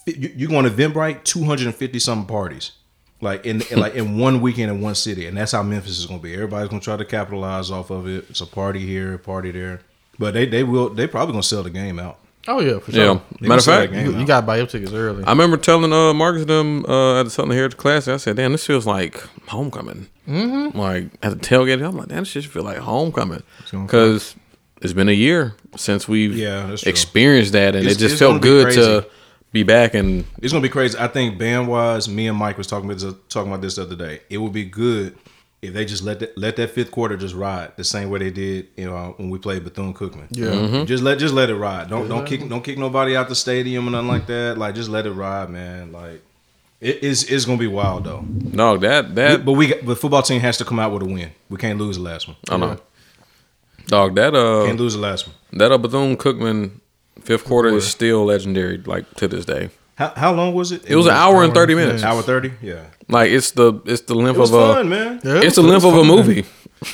You, you going to Eventbrite, two hundred and fifty something parties, like in, in like in one weekend in one city, and that's how Memphis is gonna be. Everybody's gonna try to capitalize off of it. It's a party here, a party there, but they they will they probably gonna sell the game out. oh yeah, for yeah. sure. They Matter of fact, You, you got to buy your tickets early. I remember telling uh Marcus them uh, at the Southern Heritage Classic. I said, "Damn, this feels like homecoming." Mm-hmm. Like at the tailgate, I'm like, "Damn, this shit feel like homecoming," gonna because it's been a year since we've Yeah, experienced that, and It's- it just felt good to be back and It's gonna be crazy. I think band wise, me and Mike was talking about this, talking about this the other day. It would be good if they just let that let that fifth quarter just ride the same way they did, you know, when we played Bethune Cookman. Yeah. Mm-hmm. just let just let it ride. Don't don't kick don't kick nobody out the stadium or nothing like that. Like just let it ride, man. Like it is it's gonna be wild though. no that that But we got, the football team has to come out with a win. We can't lose the last one. I know. Dog, that uh, Can't lose the last one. that uh, Bethune Cookman fifth quarter is still legendary, like to this day. How, how long was it? It was an hour and thirty minutes. Hour thirty. Yeah. Like it's the it's the length It was of a man. Yeah, it it's was- the it length was of a fun. movie.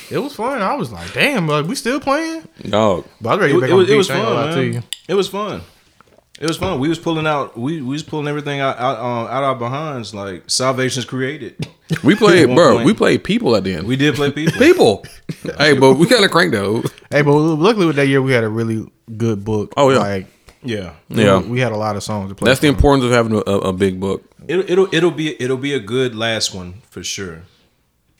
It was fun. I was like, damn, like, we still playing. Dog, But I was ready It, to get it was, it was beach, I ain't fun, gonna man. you. It was fun. It was fun. We was pulling out. We, we was pulling everything out out, um, out our behinds. Like salvation's created. we played, bro. point. We played people at the end. We did play people. people. hey, but we kind of cranked though. Hey, but luckily with that year we had a really good book. Oh, yeah. like Yeah. Yeah, we, we had a lot of songs to play. that's the importance of having a, a, a big book. It'll it'll it'll be it'll be a good last one for sure.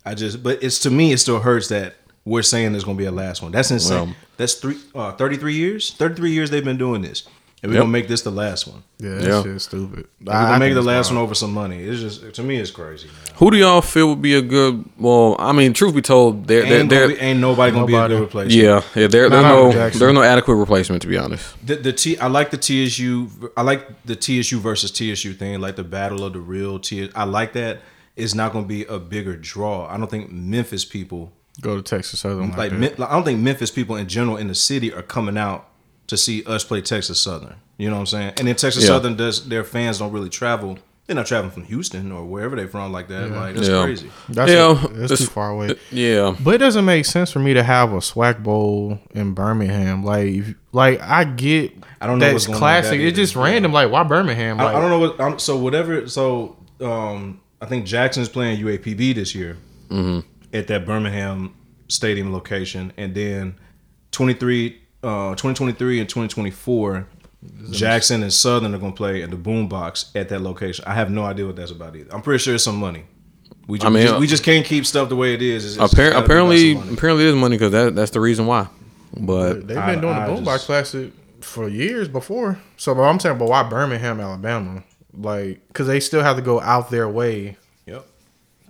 I just but it's to me it still hurts that we're saying there's gonna be a last one. That's insane. Well- That's three uh, 33 years. 33 years they've been doing this. And we're Yep. gonna make this the last one. Yeah, that Yeah. shit's stupid. We're gonna make the last wild. one over some money. It's just to me it's crazy, man. Who do y'all feel would be a good? Well, I mean, truth be told, there, there, Ain't, there, gonna ain't nobody gonna Nobody. be a good replacement. yeah, yeah, there, there's no, Michael Jackson. there's no adequate replacement to be honest. The, the T I like the TSU I like the TSU versus TSU thing, like the battle of the real T I like that. It's not going to be a bigger draw. I don't think Memphis people Go to Texas Southern like, like, like, I don't think Memphis people in general in the city are coming out to see us play Texas Southern. You know what I'm saying? And then Texas Yeah. Southern does their fans don't really travel. They're not traveling from Houston or wherever they're from like that. Like that's Yeah. crazy. That's Yeah, a- that's it's- too far away. Yeah, But it doesn't make sense for me to have a SWAC bowl in Birmingham. Like, like I get I don't know what's that's going on with classic. that It's just either. random. Like, why Birmingham? Like, I, I don't know what. I'm, so whatever. So um, I think Jackson's playing UAPB this year at that Birmingham Stadium location, and then 23, uh, 2023 and 2024. Jackson and Southern are going to play in the Boombox at that location. I have no idea what that's about either. I'm pretty sure it's some money. We just, I mean, we, just, we just can't keep stuff the way it is. It's- it's Appar- gotta be about apparently, apparently, there's money because that that's the reason why. But they've I- been doing I the Boombox just- Classic for years before. So, but I'm saying, but why Birmingham, Alabama? Like, because they still have to go out their way Yep.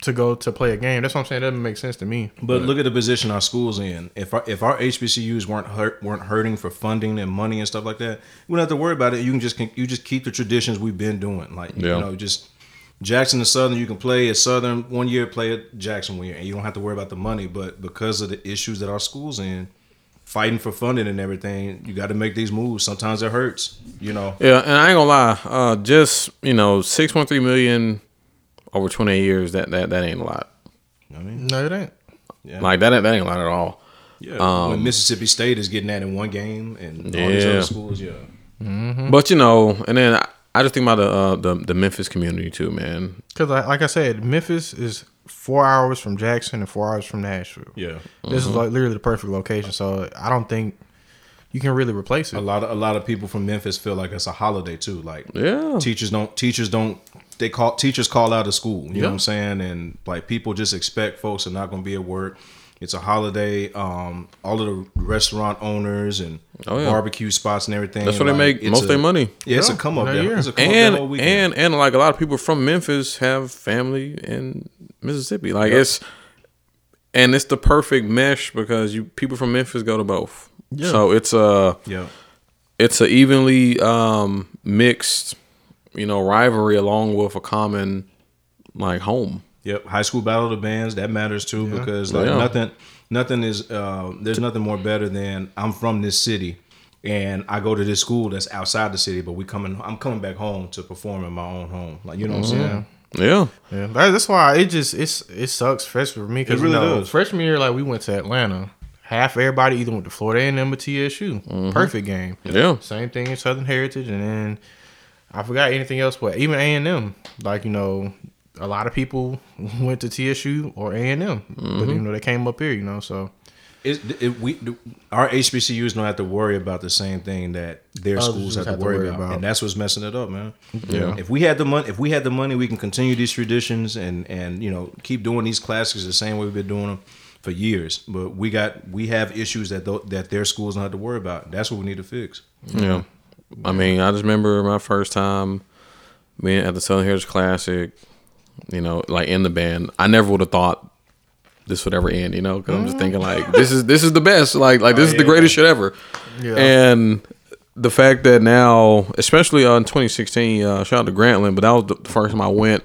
To go to play a game. That's what I'm saying. It doesn't make sense to me. But look at the position our schools in. If our, if our HBCUs weren't hurt, weren't hurting for funding and money and stuff like that, we don't have to worry about it. You can just you just keep the traditions we've been doing. Like Yeah. you know, just Jackson and Southern, you can play at Southern one year, play at Jackson one year, and you don't have to worry about the money. But because of the issues that our schools in, fighting for funding and everything, you got to make these moves. Sometimes it hurts. You know. yeah, and I ain't gonna lie, uh, just you know, six point three million over twenty eight years. That that that ain't a lot. I mean, No, it ain't. yeah, Like that, ain't- that ain't a lot at all. yeah. when um, Mississippi State is getting that in one game, and all these other schools, yeah, mm-hmm. But you know, and then I, I just think about the, uh, the the Memphis community too, man. Because, like I said, Memphis is four hours from Jackson and four hours from Nashville. yeah. This is mm-hmm. like literally the perfect location. So I don't think you can really replace it. A lot of a lot of people from Memphis feel like it's a holiday too. Like Yeah. teachers don't teachers don't they call teachers call out of school. You know what I'm saying? And like people just expect folks are not going to be at work. It's a holiday. Um, all of the restaurant owners and Oh, yeah. barbecue spots and everything. That's where they make most of their money. Yeah, it's a Yeah, come up that there. It's a come up and that and and like a lot of people from Memphis have family in Mississippi. Like it's and it's the perfect mesh because you people from Memphis go to both. Yeah. So it's a yeah, it's a evenly um, mixed, you know, rivalry along with a common like home. Yep, high school battle of the bands that matters too because like Yeah. nothing, nothing is uh, there's nothing more better than I'm from this city and I go to this school that's outside the city, but we coming I'm coming back home to perform in my own home. Like you know what I'm saying? Yeah. Yeah, that's why it just it's it sucks freshman for me because really you know, does. freshman year like we went to Atlanta. Half everybody either went to Florida A and M or TSU. Perfect game. Yeah. Same thing in Southern Heritage, and then I forgot anything else, but even A and M. Like you know, a lot of people went to TSU or A and M, but mm-hmm. you know they came up here. You know, so It, it, we our HBCUs don't have to worry about the same thing that their Other schools schools have to worry, about. and that's what's messing it up, man. Yeah. If we had the money, if we had the money, we can continue these traditions and and you know keep doing these classics the same way we've been doing them for years. But we got we have issues that th- that their schools don't have to worry about. That's what we need to fix. Yeah. I mean, I just remember my first time being at the Southern Heritage Classic, you know, like in the band. I never would have thought this would ever end, you know, because I'm just thinking like this is this is the best, like like this is the greatest shit ever. Yeah. And the fact that now, especially uh, in 2016, uh, shout out to Grantland, but that was the first time I went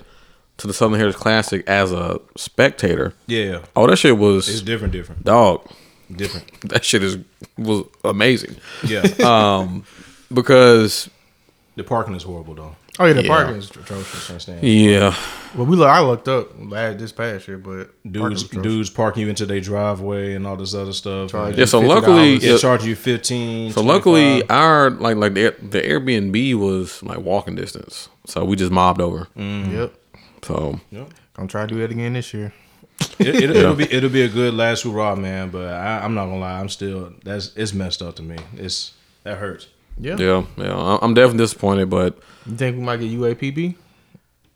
to the Southern Heritage Classic as a spectator. Yeah, Oh, that shit it's was different, different, dog. different. That shit is was amazing Yeah, because the parking is horrible though. oh yeah, the Yeah. parking is atrocious. Understand? yeah. Well, we look, I looked up last this past year, but Dudes, dudes parking you into their driveway and all this other stuff. Yeah, so $50. luckily, Yeah, yeah, charge you fifteen. so luckily 25. our like like the the Airbnb was like walking distance, so we just mobbed over. Mm-hmm. Yep, So yep. gonna try to do that again this year. it, it, it'll be it'll be a good last hurrah, man. But I, I'm not gonna lie, I'm still that's it's messed up to me. It's that hurts. Yeah. yeah, yeah, I- I'm definitely disappointed, but You think we might get UAPB?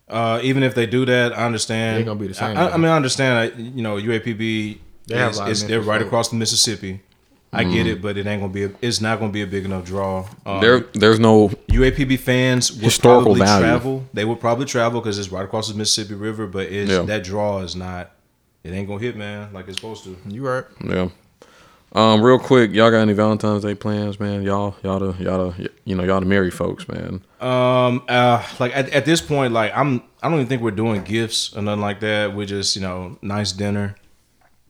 Uh, even if they do that, I understand. It ain't gonna be the same, I, I mean, I understand. that, You know, UAPB. They have is, a lot of is- they're right folk. across the Mississippi. I get it, but it ain't gonna be. A, it's not gonna be a big enough draw. Um, there there's no UAPB fans would Historical probably value. travel. They would probably travel because it's right across the Mississippi River. But it's, Yeah. that draw is not. It ain't gonna hit, man, like it's supposed to. You right? yeah. Um, real quick, y'all got any Valentine's Day plans, man? Y'all, y'all, the, y'all, the, you know, y'all the married folks, man. Um, uh, like at, at this point, like I'm, I don't even think we're doing gifts or nothing like that. We're just, you know, nice dinner.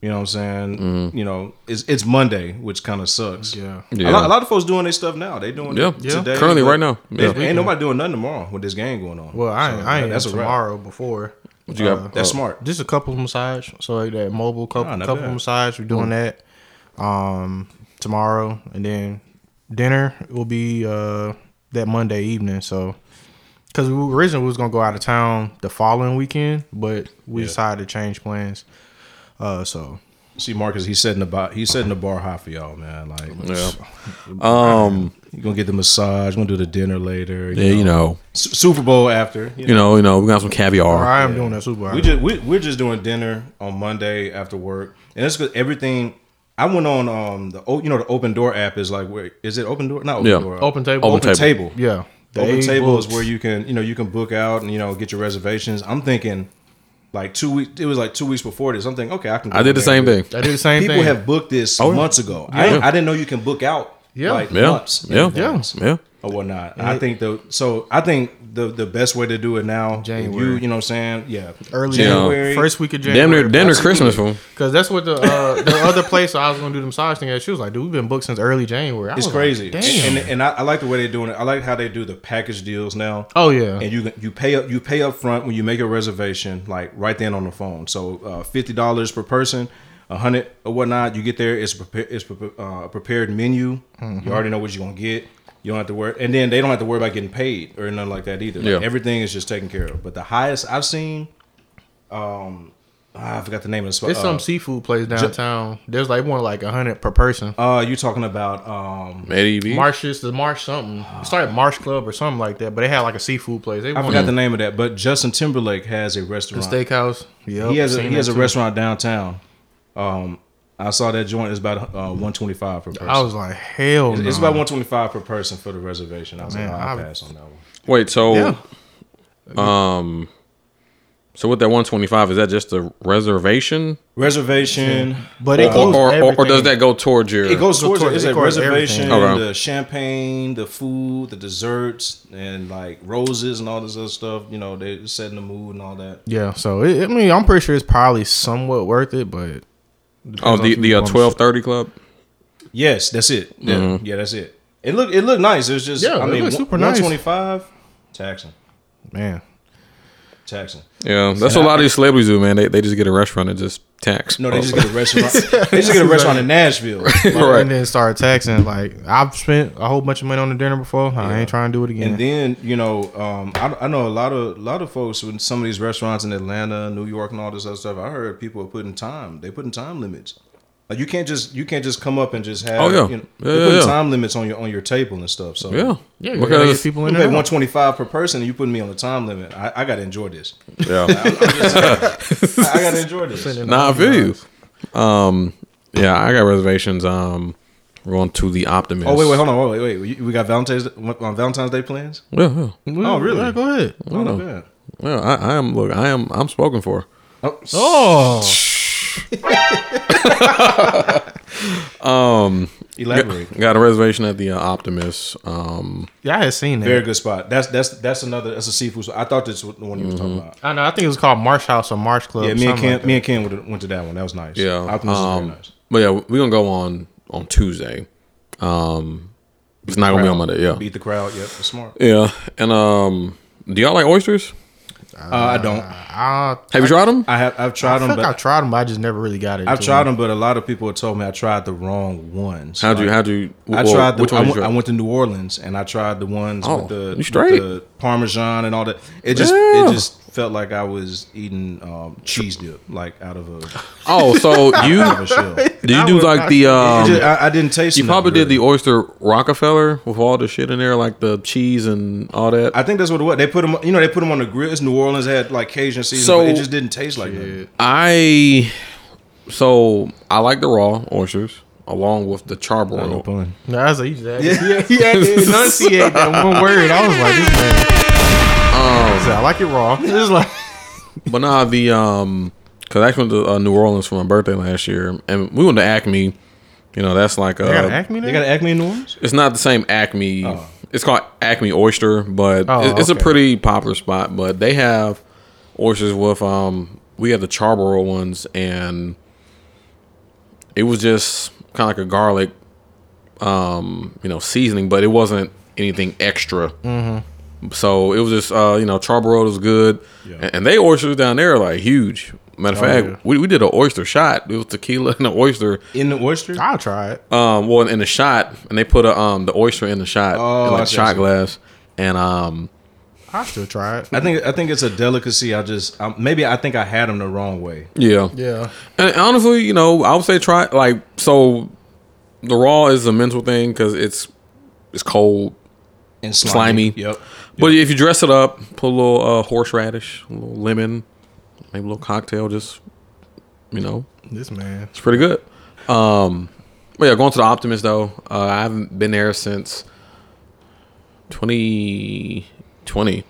You know what I'm saying? Mm-hmm. You know, it's it's Monday, which kind of sucks. Yeah. Yeah. A, lot, a lot of folks doing their stuff now. They doing Yeah. it Yeah. today. Currently right now. Yeah. Ain't, ain't nobody doing nothing tomorrow with this game going on. Well, I ain't, I ain't that's that's a tomorrow before. What you got? Uh, That's uh, smart. Just a couple massage, so like that mobile couple Ah, not couple bad. massage. We're doing that um tomorrow, and then dinner will be uh that Monday evening. So, because we originally was gonna go out of town the following weekend, but we Yeah. decided to change plans. Uh, so See, Marcus, he's setting the bar. He's setting the bar high for y'all, man. Like, Yeah. Um. you gonna get the massage, gonna do the dinner later. Yeah. You know. S- Super Bowl after. You You know. You know. We got some caviar. I am doing that super. Bowl. We just we, we're just doing dinner on Monday after work, and it's because Everything. I went on um the you know the Open Door app is like where is it Open Door? Not Open Yeah. Door. open table. Open Open table. Yeah. Open They table is where you can you know you can book out and you know get your reservations. I'm thinking like two weeks. It was like two weeks before this. I'm thinking okay, I can. go I did the same thing. I did the same People thing. People have booked this Oh, months ago. I Yeah. I didn't know you can book out Yeah. like Yeah. months. in Yeah. Yeah. or whatnot. I think the so I think the the best way to do it now. January. You you know what I'm saying? Yeah. Early January. first week of Damn January. near, damn near Christmas fool. Because that's what the uh, the other place I was gonna do the massage thing at. She was like, "Dude, we've been booked since early January." I It's was like, crazy. Damn. And and I, I like the way they're doing it. I like how they do the package deals now. oh yeah. and you you pay up you pay up front when you make a reservation like right then on the phone so uh, fifty dollars per person a hundred or whatnot you get there it's prepared it's prepa- uh, a prepared menu Mm-hmm. you already know what you're gonna get you don't have to worry and then they don't have to worry about getting paid or nothing like that either Like, Yeah. everything is just taken care of but the highest I've seen um I forgot the name of the spot There's uh, some seafood place downtown. There's like one like a hundred per person. uh you talking about um ADV. Marshes, the Marsh something. It started Marsh Club or something like that. But they had like a seafood place. They I wanted forgot the name of that but Justin Timberlake has a restaurant, the restaurant steakhouse. Yeah, he has a, he has a restaurant downtown. Um, I saw that joint is about uh, one twenty five per person. I was like, hell no. it's about one twenty five per person for the reservation. I was Man, like, I'll I- pass on that one. Wait, so Yeah. um, so with that one twenty five, is that just a reservation, Reservation, But it or goes or, or, or does that go towards your? it goes towards towards- it's it a reservation. Okay. the champagne, the food, the desserts, and like roses and all this other stuff. You know, they setting the mood and all that. Yeah, so it, I mean, I'm pretty sure it's probably somewhat worth it, but Oh, the the uh, twelve thirty club. Yes, that's it. Yeah, Mm-hmm. yeah, that's it. It looked it looked nice. It was just Yeah, I mean, looked super one nice. twenty five, taxing, man, taxing. Yeah, that's what a lot of these celebrities do, man. They they just get a restaurant and just tax. No, they just get a restaurant. they just get a restaurant in Nashville. Right. and then start taxing. Like I've spent a whole bunch of money on the dinner before. I ain't trying to do it again. And then you know, um, I, I know a lot of a lot of folks with some of these restaurants in Atlanta, New York, and all this other stuff. I heard people are putting time. They putting time limits. Like you can't just you can't just come up and just have. Oh, yeah. you know, Yeah, they're yeah, putting yeah. time limits on your on your table and stuff. So Yeah, yeah, you gotta get because people You in pay there. one twenty five per person, and you putting me on the time limit. I, I got to enjoy this. yeah. I, I got to enjoy this. nah, I feel you. Um, yeah, I got reservations. Um, we're going to the Optimist. Oh wait, wait, hold on, wait, wait, wait. We got Valentine's on Valentine's Day plans. Yeah, yeah. Oh, really? Yeah, go ahead. Oh, not bad. Yeah, I, I am. Look, I am. I'm spoken for. Oh, Oh, elaborate. Got a reservation at the uh, Optimist. Um, yeah, I had seen that. Very good spot. That's that's that's another that's a seafood. spot. I thought this was the one you was talking about. I know. I think it was called Marsh House or Marsh Club. Yeah, me and Ken, like me and Ken went to, that one. That was nice. yeah. Optimist is um, very nice. But yeah, we're gonna go on on Tuesday. Um, it's not gonna be on Monday. Yeah, Beat the crowd. Yep, it's smart. yeah. And um, do y'all like oysters? Uh, I don't. I, Have you tried them? I have. I've tried feel them, like but I've tried them, but I just never really got it. I've tried them. them, but a lot of people have told me I tried the wrong ones. How'd you? How'd you? I well, tried the. Which I, one? went, did I went to New Orleans and I tried the ones Oh, with the, with the Parmesan and all that. It just Yeah. it just felt like I was eating um, cheese dip, like out of a, Oh, so you out of a shell. It did you do like the um? just- I, I didn't taste. You nothing, probably did really. the oyster Rockefeller with all the shit in there, like the cheese and all that. I think that's what it was. They put them, you know, they put them on the grill. It's New Orleans had like Cajun season, So- but it just didn't taste like that. I so I like the raw oysters along with the charbroil. pun. No, I was like, he just had, yeah. he, had to enunciate that one word. I was like, this man. I I like it raw. It's like, But nah, the um, cause I actually went to uh, New Orleans for my birthday last year, and we went to Acme. You know, that's like they got uh, an Acme They there? got Acme in New Orleans. it's not the same Acme. Oh. It's called Acme Oyster, but Oh, it- it's a okay. pretty popular spot. But they have oysters with um, we had the charbroil ones, and it was just kind of like a garlic, um, you know, seasoning, but it wasn't anything extra. Mm-hmm. So it was just uh, you know, charbroil was good, Yeah. and, and they oysters down there are like huge. Matter of Oh, fact, yeah. we, we did an oyster shot. It was tequila and an oyster. In the oyster. I'll try it. Um, well, in the shot, and they put a um the oyster in the shot, Oh, in I like shot see. glass, and um, I'll still try it. I think I think it's a delicacy. I just um, maybe I think I had them the wrong way. yeah, Yeah. And honestly, you know, I would say try like so. The raw is a mental thing because it's it's cold, And slimy. Yep. But if you dress it up, put a little uh, horseradish, a little lemon, maybe a little cocktail, just you know, This man. it's pretty good. Um, but yeah, going to the Optimist though, uh, I haven't been there since 2020.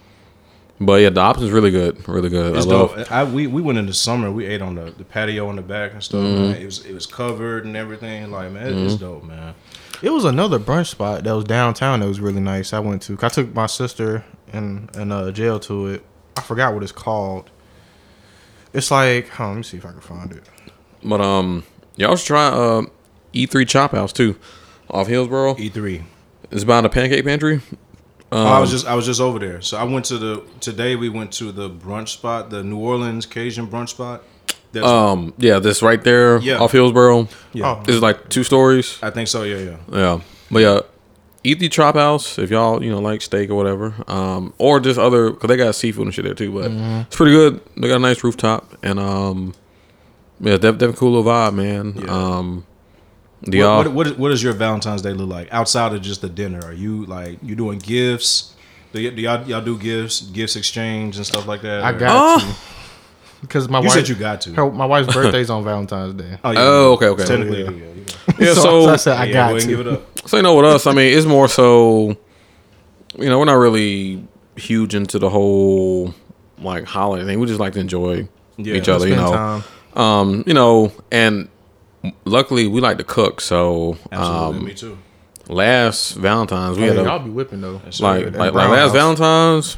But yeah, the Optimist is really good, really good. It's I love. dope. I, we we went in the summer. We ate on the, the patio in the back and stuff. Mm-hmm. It was it was covered and everything. Like man, it- it's dope, man. It was another brunch spot that was downtown that was really nice. I went to. I took my sister and and uh, jail to it. I forgot what it's called. It's like, hold on, let me see if I can find it. But um, y'all should try uh E3 Chop House too, off Hillsboro. E three. It's about a pancake pantry. I Um, was just I was just over there. So I went to the today we went to the brunch spot, the New Orleans Cajun brunch spot. That's, Um, yeah, this right there Yeah. off Hillsboro. yeah, Oh. This is like two stories. I think so. Yeah, yeah. Yeah, but yeah, E3 Chop House if y'all you know like steak or whatever, um, or just other because they got seafood and shit there too. But Mm-hmm. it's pretty good. They got a nice rooftop and um, yeah, def- definitely cool little vibe, man. Yeah. Um, do What, y'all? what, what, what does your Valentine's Day look like outside of just the dinner? Are you like you doing gifts? Do, y- do y'all y'all do gifts, gifts exchange and stuff like that? I Or- got Oh. To because my You wife. said you got to. her- my wife's birthday's on Valentine's Day. Oh, Oh, okay, okay. Technically, Yeah. yeah. yeah, yeah, so, so I said I yeah, got go to. and give it up. So you know with us, I mean, it's more so, you know, we're not really huge into the whole like holiday thing. We just like to enjoy Yeah, each other, you know. time. Um, you know, and luckily we like to cook. So Absolutely, um, me too. last Valentine's we Oh, had yeah, a y'all be whipping though. Yes, like sir. like, like last Valentine's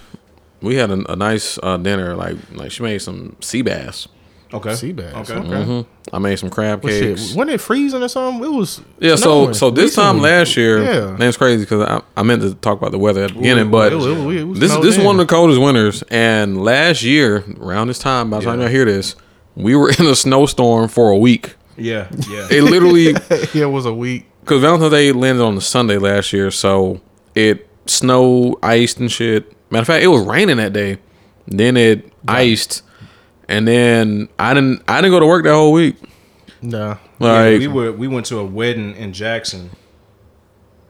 we had a, a nice uh, dinner. Like like she made some sea bass. Okay. Sea bass, Okay. okay. hmm I made some crab Well, shit, cakes. wasn't it freezing or something? It was. Yeah, so snowing so this time last year, Yeah. and it's crazy because I, I meant to talk about the weather at the beginning, but It was- it was- it was this this is in. one of the coldest winters. And last year, around this time, by the time Yeah. y'all hear this, we were in a snowstorm for a week. Yeah, yeah. It literally yeah, it was a week. because Valentine's Day landed on the Sunday last year, so it snowed, iced, and shit. Matter of fact, it was raining that day. Then it iced, and then I didn't I didn't go to work that whole week. Nah. Yeah, we were we went to a wedding in Jackson.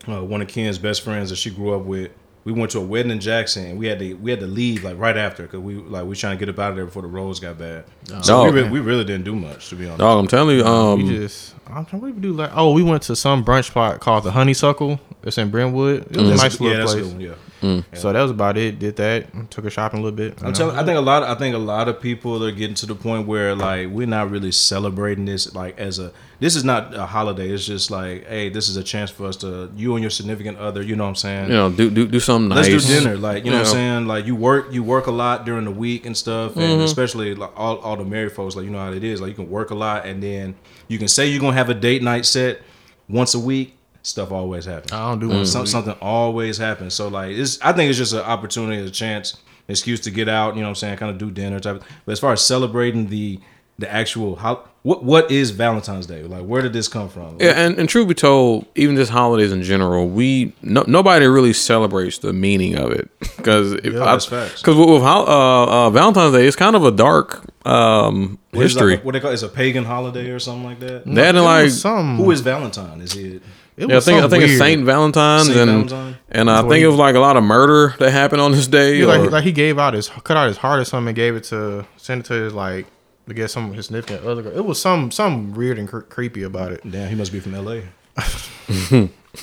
Uh, one of Ken's best friends that she grew up with. We went to a wedding in Jackson, and we had to we had to leave like right after because we like we trying to get up out of there before the roads got bad. So Dog. we, re- we really didn't do much to be honest. dog, I'm telling you, um, we just. I'm trying. What did we do? Like, oh, we went to some brunch spot called the Honeysuckle. It's in Brentwood. It was a nice little yeah, that's a place. good one, yeah. So that was about it. Did that. Took a shopping a little bit. I'm telling. I think a lot. I think a lot of people are getting to the point where like we're not really celebrating this like as a. This is not a holiday. It's just like, hey, this is a chance for us to you and your significant other. You know what I'm saying? you know, do do do something Let's nice. do dinner, like you know what I'm saying. Like you work, you work a lot during the week and stuff, Mm-hmm. and especially like all, all the married folks, like you know how it is. Like you can work a lot, and then you can say you're gonna have a date night set once a week. Stuff always happens. I don't do Mm. one. Some, something always happens. So like, it's I think it's just an opportunity, a chance, excuse to get out. You know what I'm saying? Kind of do dinner type. Of, but as far as celebrating the the actual how what what is Valentine's Day? Like, where did this come from? Yeah, and, and truth be told, even just holidays in general, we no, nobody really celebrates the meaning of it because that's. Because with, with hol- uh, uh, Valentine's Day, it's kind of a dark um, What is history. Like, what they call it's a pagan holiday or something like that. that and like some. Who is Valentine? Is it? It yeah, I was think I some think it's. Saint Valentine's Saint and Valentine? and I That's what think he- it was like a lot of murder that happened on this day. Yeah, or- like, like he gave out his cut out his heart or something and gave it to sent it to his like to get some of his significant other. girl. It was some some weird and cre- creepy about it. Damn, he must be from L.A.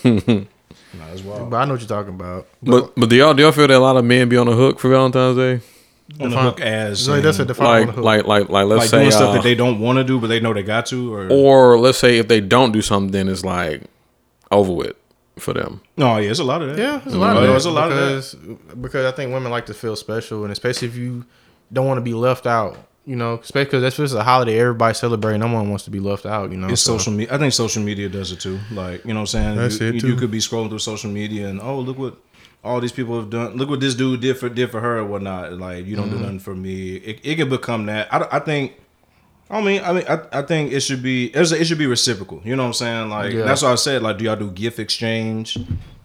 nah, that's wild. But I know what you're talking about. but but do y'all do y'all feel that a lot of men be on the hook for Valentine's Day? On the hook as Like, that's a in, define on the Like hook. like like like let's like say doing stuff uh, that they don't want to do, but they know they got to, or, or let's say if they don't do something, then it's like over with for them. no, yeah, it's a lot of that. Yeah, there's a lot Oh, of that. there's a lot of that. because, Because I think women like to feel special, and especially if you don't want to be left out. You know, especially because that's just a holiday everybody's celebrating. No one wants to be left out. You know, It's so- social media. I think social media does it too. Like you know what I'm saying. That's you, it, too. You could be scrolling through social media and oh look what all these people have done. Look what this dude did for did for her or whatnot. Like you don't Mm-hmm. do nothing for me. It, it could become that. I, I think. I mean, I mean, I, I think it should be there's a- it should be reciprocal. You know what I'm saying? Like Yeah. that's why I said like, do y'all do gift exchange,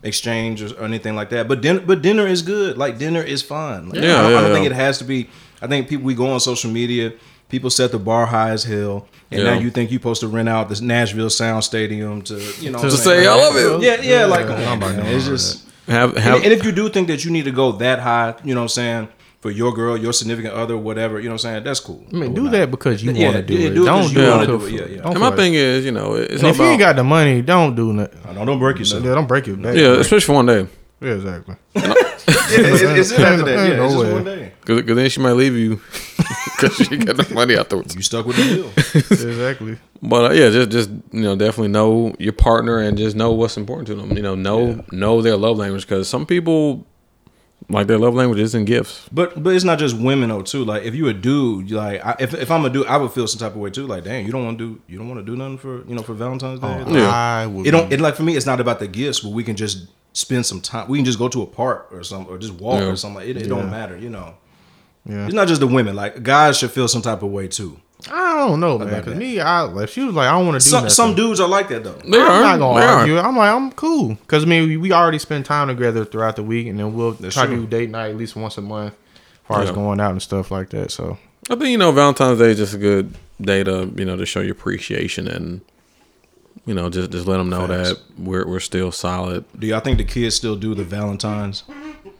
exchange or, or anything like that? But dinner, but dinner is good. Like dinner is fun. Like, Yeah, I, don't- I don't think it has to be. I think people we go on social media. People set the bar high as hell, and Yeah. now you think you're supposed to rent out this Nashville Sound Stadium to you know To what I'm say? I love it. Yeah, yeah, like Yeah, come I'm on, not man. doing it's just. Have And, have and if you do think that you need to go that high, you know what I'm saying, for your girl, your significant other, whatever, you know what I'm saying, that's cool. I mean, do whatnot. that because you Yeah, want to do yeah, it. do it 'cause don't do it. do it, yeah, yeah. don't and my thing is, you know, it's And all if you ain't got the money, don't do nothing. No, don't break yourself. Yeah, don't break it back. yeah, especially for one day. yeah, exactly. Yeah, it's, it's it after that. Yeah, no it's just way. one day. Because then she might leave you because she got the money afterwards. You stuck with the deal. exactly. But uh, yeah, just just you know, definitely know your partner and just know what's important to them. You know, know know their love language because some people like their love language isn't gifts. But but it's not just women though too. Like if you a dude, you like I, if if I'm a dude, I would feel some type of way too. Like damn, you don't want to do you don't want to do nothing for you know for Valentine's Day. Like, Yeah. I would. It don't. It like for me, it's not about the gifts, but we can just spend some time. We can just go to a park or something, or just walk Yeah. or something. Like, it, it don't matter, you know. Yeah. It's not just the women. Like guys should feel some type of way too. I don't know, man. Because me, I if she was like, I don't want to do Some nothing. some dudes are like that though. They I'm are. not gonna They are. argue. I'm like, I'm cool. Because I mean, we, we already spend time together throughout the week, and then we'll That's try true. to do date night at least once a month, as far as going out and stuff like that. So I think you know Valentine's Day is just a good day to you know to show your appreciation and you know just just let them know Facts. that we're we're still solid. Do y'all think the kids still do the Valentines,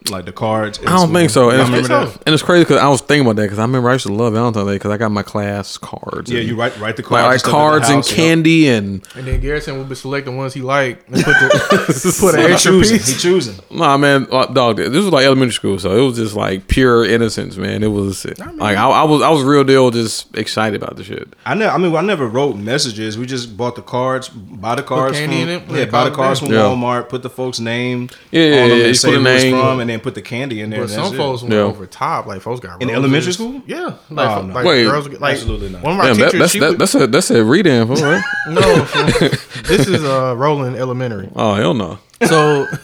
like the cards? I don't think so. And it's, remember that? and it's crazy because I was thinking about that because I remember I used to love Valentine's Day because I got my class cards. Yeah, and- you write write the cards, like and stuff at cards and house, yeah. candy and and then Garrison will be selecting ones he liked and put the put an He extra choosing. He choosing. Nah, man, uh, dog. This was like elementary school, so it was just like pure innocence, man. It was like I, I was, I was real deal, just excited about the shit. I never. I mean, I never wrote messages. We just bought the cards, buy the cards candy from in it, yeah, buy the cards back. from Yeah. Walmart. Put the folks' name Yeah, yeah, on yeah, them you and put say a who name. from, and then put the candy in there. But and that's some it. folks went Yeah. over top. Like folks got In elementary school? Yeah, like, Oh, no. like Wait. girls like Absolutely not. One of my Damn, that, that's she that, would, that's a that's a read in, right? no. this is uh Roland Elementary. Oh hell no! So,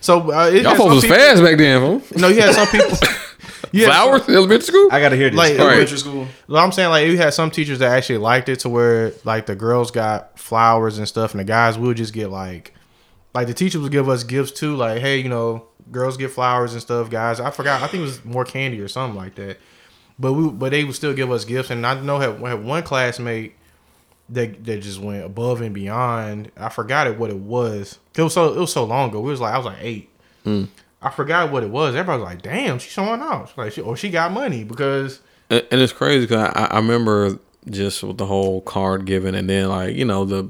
so uh, it Y'all folks was people- fast back then, fool. No, you had some people. You had some- Flowers, elementary school. I gotta hear this. Like- elementary school. Well, I'm saying like you had some teachers that actually liked it to where like the girls got flowers and stuff, and the guys would just get like, like the teachers would give us gifts too. Like, hey, you know, girls get flowers and stuff. Guys, I forgot. I think it was more candy or something like that. But we, but they would still give us gifts, and I know have, had one classmate that that just went above and beyond. I forgot it what it was. It was so it was so long ago. We was like I was like eight. Hmm. I forgot what it was. Everybody was like, "Damn, she's showing off." Like, she, or she got money because and, and it's crazy because I, I remember just with the whole card giving, and then like you know the,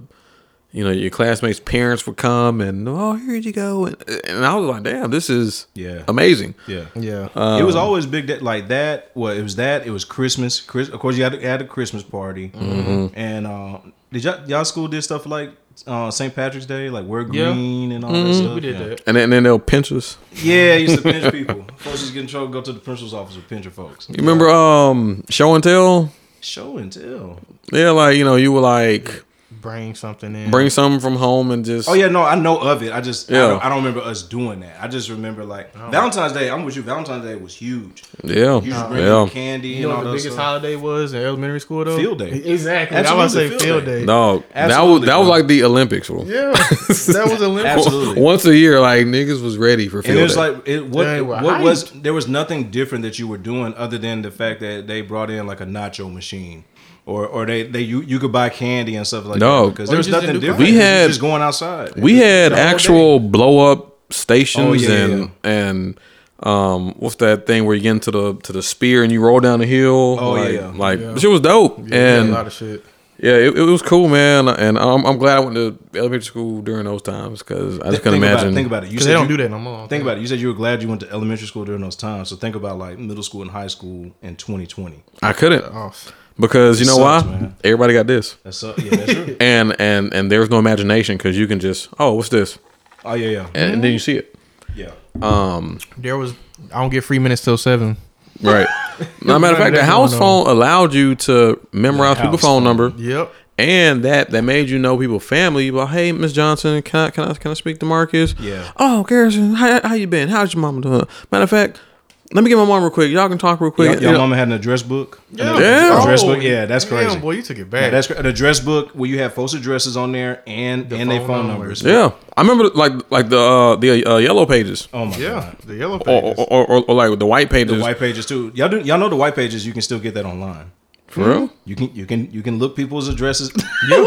you know your classmates' parents would come and oh here you go, and, and I was like, damn, this is Yeah. amazing. Yeah. yeah. it was always big that like that. Well, it was that. It was Christmas. Chris, of course, you had, had a Christmas party, Mm-hmm. and uh, did y'all, y'all school did stuff like uh, St. Patrick's Day, like wear Yeah. green and all that Mm-hmm. stuff. we did yeah. that. And then, and then they'll pinch us. Yeah, used to pinch people. Folks used to get in trouble. Go to the principal's office with pinch your folks. You remember um show and tell? Show and tell. Yeah, like you know you were like Bring something in. bring something from home and just Oh yeah, no, I know of it. I just I, Yeah. don't, I don't remember us doing that. I just remember like oh. Valentine's Day. I'm with you. Valentine's Day was huge. yeah You just bring yeah. candy You and know all what the biggest stuff. holiday was in elementary school though? Field day. Exactly. I was Absolutely, say field field day. day. Dog, that was that was like the Olympics. fool. Yeah, that was Olympic. Absolutely. Once a year, like niggas was ready for And field it was day. like it, what They were what was hyped. there was nothing different that you were doing other than the fact that they brought in like a nacho machine. Or, or they, they you, you could buy candy and stuff like No. that because Or there was nothing different. We had- just going outside. we had The whole actual blow up stations Oh, yeah, and and um what's that thing where you get into the to the spear and you roll down the hill? Oh, like, yeah. like Yeah. shit was dope Yeah, and a lot of shit. yeah, it, it was cool, man. And I'm, I'm glad I went to elementary school during those times because I just couldn't think imagine. About it, think about it. You said they don't you, do that no more. Think about it. You said you were glad you went to elementary school during those times. So think about like middle school and high school in 2020. I couldn't Oh, because you know sucks, why? man. Everybody got this, That's uh, yeah, that's true. and and and there's no imagination because you can just oh what's this, oh yeah, yeah, and, and then you see it. yeah. Um there was. I don't get free minutes till seven. Right. Now, matter of fact, the house going on. phone allowed you to memorize people's phone phone. number, Yep. and that that made you know people's family. Well, hey, Miss Johnson, can I can I can I speak to Marcus? Yeah. Oh, Garrison, how, how you been? How's your mama doing? Matter of fact, let me get my mom real quick. Y'all can talk real quick. Your, You your know- mama had an address book. Yeah. Yeah. Address book. Yeah, that's Damn, crazy. boy, you took it Yeah, back. that's cra- an address book where you have folks' addresses on there and The and their phone phone numbers. numbers. Yeah, I remember like like the uh, the uh, yellow pages Oh my yeah, god. the yellow or, pages. or, or, or like the white pages. The white pages too. Y'all do y'all know the white pages? You can still get that online. For real? You can you can you can look people's addresses. Yeah.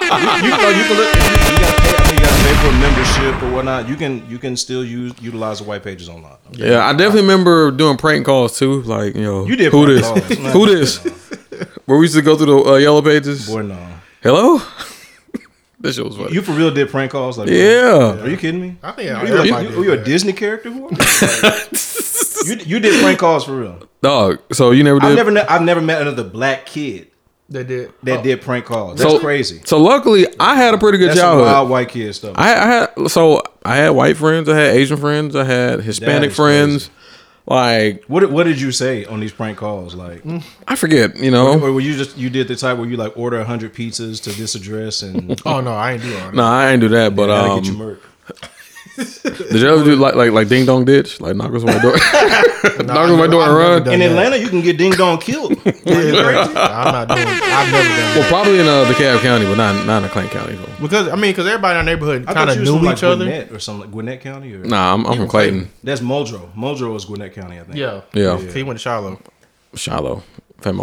you, you, know, you can look. You, you gotta pay, I think you gotta pay for a membership or whatnot. You can you can still use utilize the white pages online. Yeah, I definitely remember doing prank calls too. Like you know, You did who prank this? calls. Who this? Where we used to go through the uh, yellow pages. Boy, no. Hello. this shit was funny. You for real did prank calls? Like, yeah. Are you kidding me? I think Were you, a, everybody you, you a. Disney character? You you did prank calls for real. Dog. So you never did. I've never ne- I've never met another black kid They did. that Oh, did prank calls. That's So- crazy. So luckily, I had a pretty good That's some childhood. wild white kid stuff. I, I had so I had white friends, I had Asian friends, I had Hispanic is friends. Like what did- what did you say on these prank calls? Like, I forget, you know. or were you just you did the type where you like order hundred pizzas to this address and Oh no, I ain't do all that. No, I ain't do that. But gotta um, get you murk? Did you ever do like like like ding dong ditch? Like knock on my door, knock on my door and run. never done In that. Atlanta, you can get ding dong killed. Yeah, I'm not doing. I've never done Well, probably in uh, DeKalb County, but not not in Clayton County. So. Because I mean, because everybody in our neighborhood I kind of you knew from like each other. Gwinnett or something like Gwinnett County. Or Nah, I'm, I'm from Clayton. that's Muldrow. Muldrow is Gwinnett County, I think. Yeah, Yeah. So he went to Shiloh. Shiloh, Fat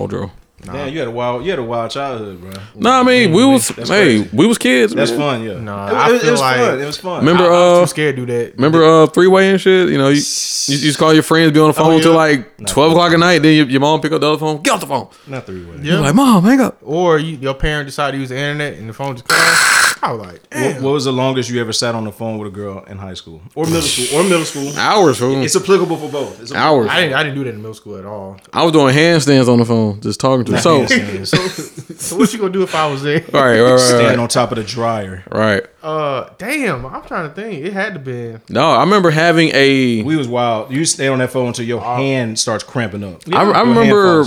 Mojo. Damn, you had a wild, you had a wild childhood, bro. No, I mean we was That's hey crazy. we was kids. That's man. fun, yeah. Nah, it, I it- it was like- fun. It was fun. Remember I, I was uh too scared to do that. remember uh three way and shit. You know you, you you just call your friends, be on the phone yeah. till like twelve o'clock at night. Then your, your mom pick up the other phone, get off the phone. not three way. Yeah. You're like mom, hang up. Or you, your parent decided to use the internet and the phone just cut off. I was like, What, damn. what was the longest you ever sat on the phone with a girl in high school or middle school or middle school? Hours, fool. It's applicable for both. It's Hours. I didn't. I didn't do that in middle school at all. I was doing handstands on the phone, just talking to her. So, so, so what you gonna do if I was there? right, right, right, Stand right, on top of the dryer. right. Uh, damn. I'm trying to think. It had to be. No, I remember having a. We was wild. You stay on that phone until your hand starts cramping up. I, I remember.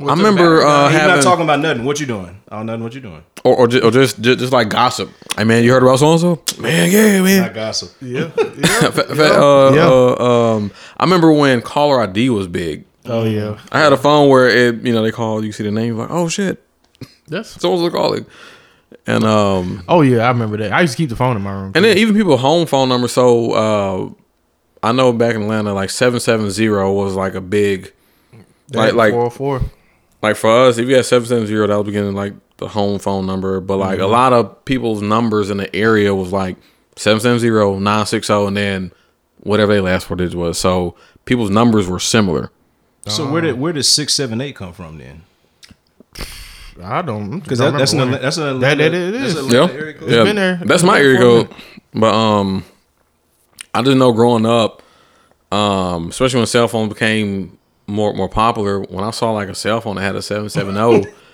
I remember uh, He's not talking about nothing. What you doing? Oh, nothing. What you doing? Or, or, just, or just, just just like gossip. Hey man, you heard about so and so? Man, yeah, man. Not gossip. Yeah. Fa- fa- uh, Yeah. uh, um, I remember when caller ID was big. oh yeah. I had a phone where it, you know, they call you see the name like, oh shit, That's. someone's calling, and um, Oh yeah, I remember that. I used to keep the phone in my room. and then even people home phone number. So uh, I know back in Atlanta, like seven seven zero was like a big, like like four four. like for us, if you had seven seven zero, that was beginning like the home phone number. But like Mm-hmm. a lot of people's numbers in the area was like 770, 960, and then whatever they last four digits was. So people's numbers were similar. So where did where did six seven eight come from then? I don't Because don't that, that's an that's an That- Atlanta, that it that's is. an Yeah, Atlanta area code. yeah. been there. That's my area there for a code. But um, I just know growing up, um, especially when cell phones became more more popular. When I saw like a cell phone that had a seven seven zero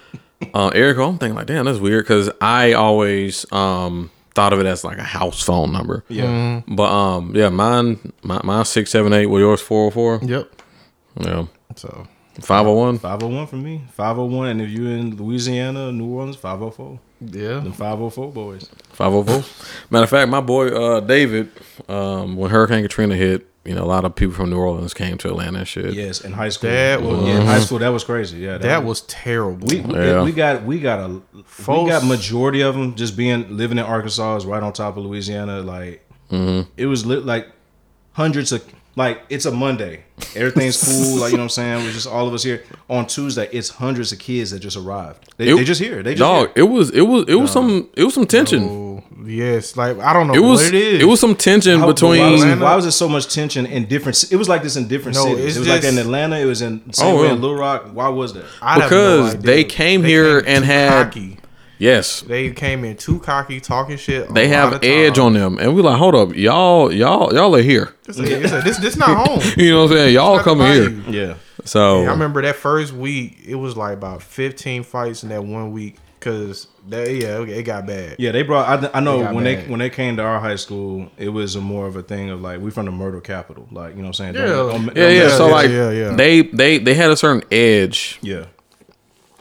uh, area code, I'm thinking like, damn, that's weird. Because I always um thought of it as like a house phone number. Yeah. Mm-hmm. But um, yeah, mine, my, mine six seven eight. Well, yours four hundred four. Yep. Yeah, So five hundred one. 501 for me. 501. And if you're in Louisiana, New Orleans, 504. yeah. The 504 boys. Five hundred four. Matter of fact, my boy uh, David, um, when Hurricane Katrina hit, you know, a lot of people from New Orleans came to Atlanta and shit. Yes, in high school. That was- yeah, in high school that was crazy. Yeah, That was terrible. we Yeah. we got we got a we got majority of them just being living in Arkansas is right on top of Louisiana. Like mm-hmm. it was lit like hundreds of like it's a Monday. Everything's cool. like you know what I'm saying. We're just all of us here on Tuesday. It's hundreds of kids that just arrived. They, It- they just here. They just Dog, here. it was it was it was some it was some tension. Oh, yes. Like I don't know It was what it is. it was some tension How- between. why was, it, why was there so much tension in different? It was like this in different No, cities. it's It was like in Atlanta. It was in oh, same Oh, way yeah. in Little Rock. Why was that? I have no because idea. they came here and had- cocky. yes, They came in too cocky, talking shit. a they lot have of edge times. on them, and we like, hold up, y'all y'all y'all are here. It's like- it's like, this this not home. You know what I'm saying? Y'all Not coming here. Bayou. Yeah. So I remember that first week, it was like about 15 fights in that one week because they yeah, okay, it got bad. Yeah, they brought. I, I know They got when they when they came to our high school, it was a more of a thing of like we from the murder capital, like you know what I'm saying. Yeah. don't, yeah, yeah. So with- like yeah, yeah. they they they had a certain edge yeah,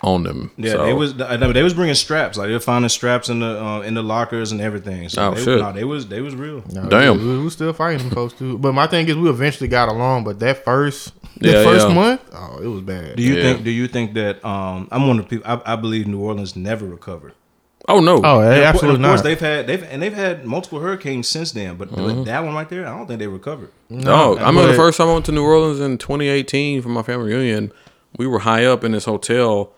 on them. yeah. So, They was I they was bringing straps, like they were finding straps in the uh, in the lockers and everything. So Oh, they, shit. Nah, they was they was real. No, Damn. we, we was still fighting them folks too. But my thing is, we eventually got along. But that first, the Yeah, first yeah. month, oh, it was bad. Do you Yeah. think? Do you think that? Um, I'm one of the people. I, I believe New Orleans never recovered. oh no, Oh, And of absolutely and of course, not. they've had they've and they've had multiple hurricanes since then, but, Mm-hmm. that one right there, I don't think they recovered. No, I remember the first time I went to New Orleans in 2018 for my family reunion. We were high up in this hotel,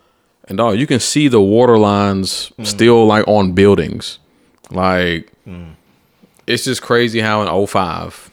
and dog, you can see the water lines still like on buildings. Like, it's just crazy how in 05.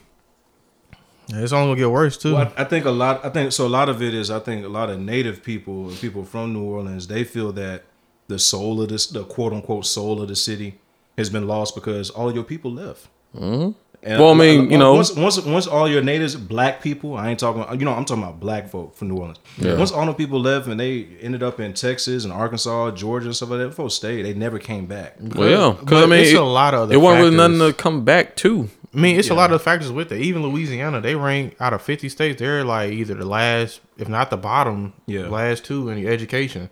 Yeah, it's only gonna get worse too. Well, I, I think a lot. I think so. A lot of it is. I think a lot of native people, people from New Orleans, they feel that the soul of this, the quote unquote soul of the city, has been lost because all your people left. Mm-hmm. And Well, I mean, you know- once once once all your natives, black people, I ain't talking. About, you know, I'm talking about black folk from New Orleans. Yeah. Once all the people left and they ended up in Texas and Arkansas, Georgia, and stuff like that, folks stayed. They never came back. Well, yeah, because I mean, it's it, a lot of other it wasn't really nothing to come back to. I mean, it's a lot of factors with it. Even Louisiana, they rank out of 50 states, they're like either the last, if not the bottom, Yeah. last two in the education.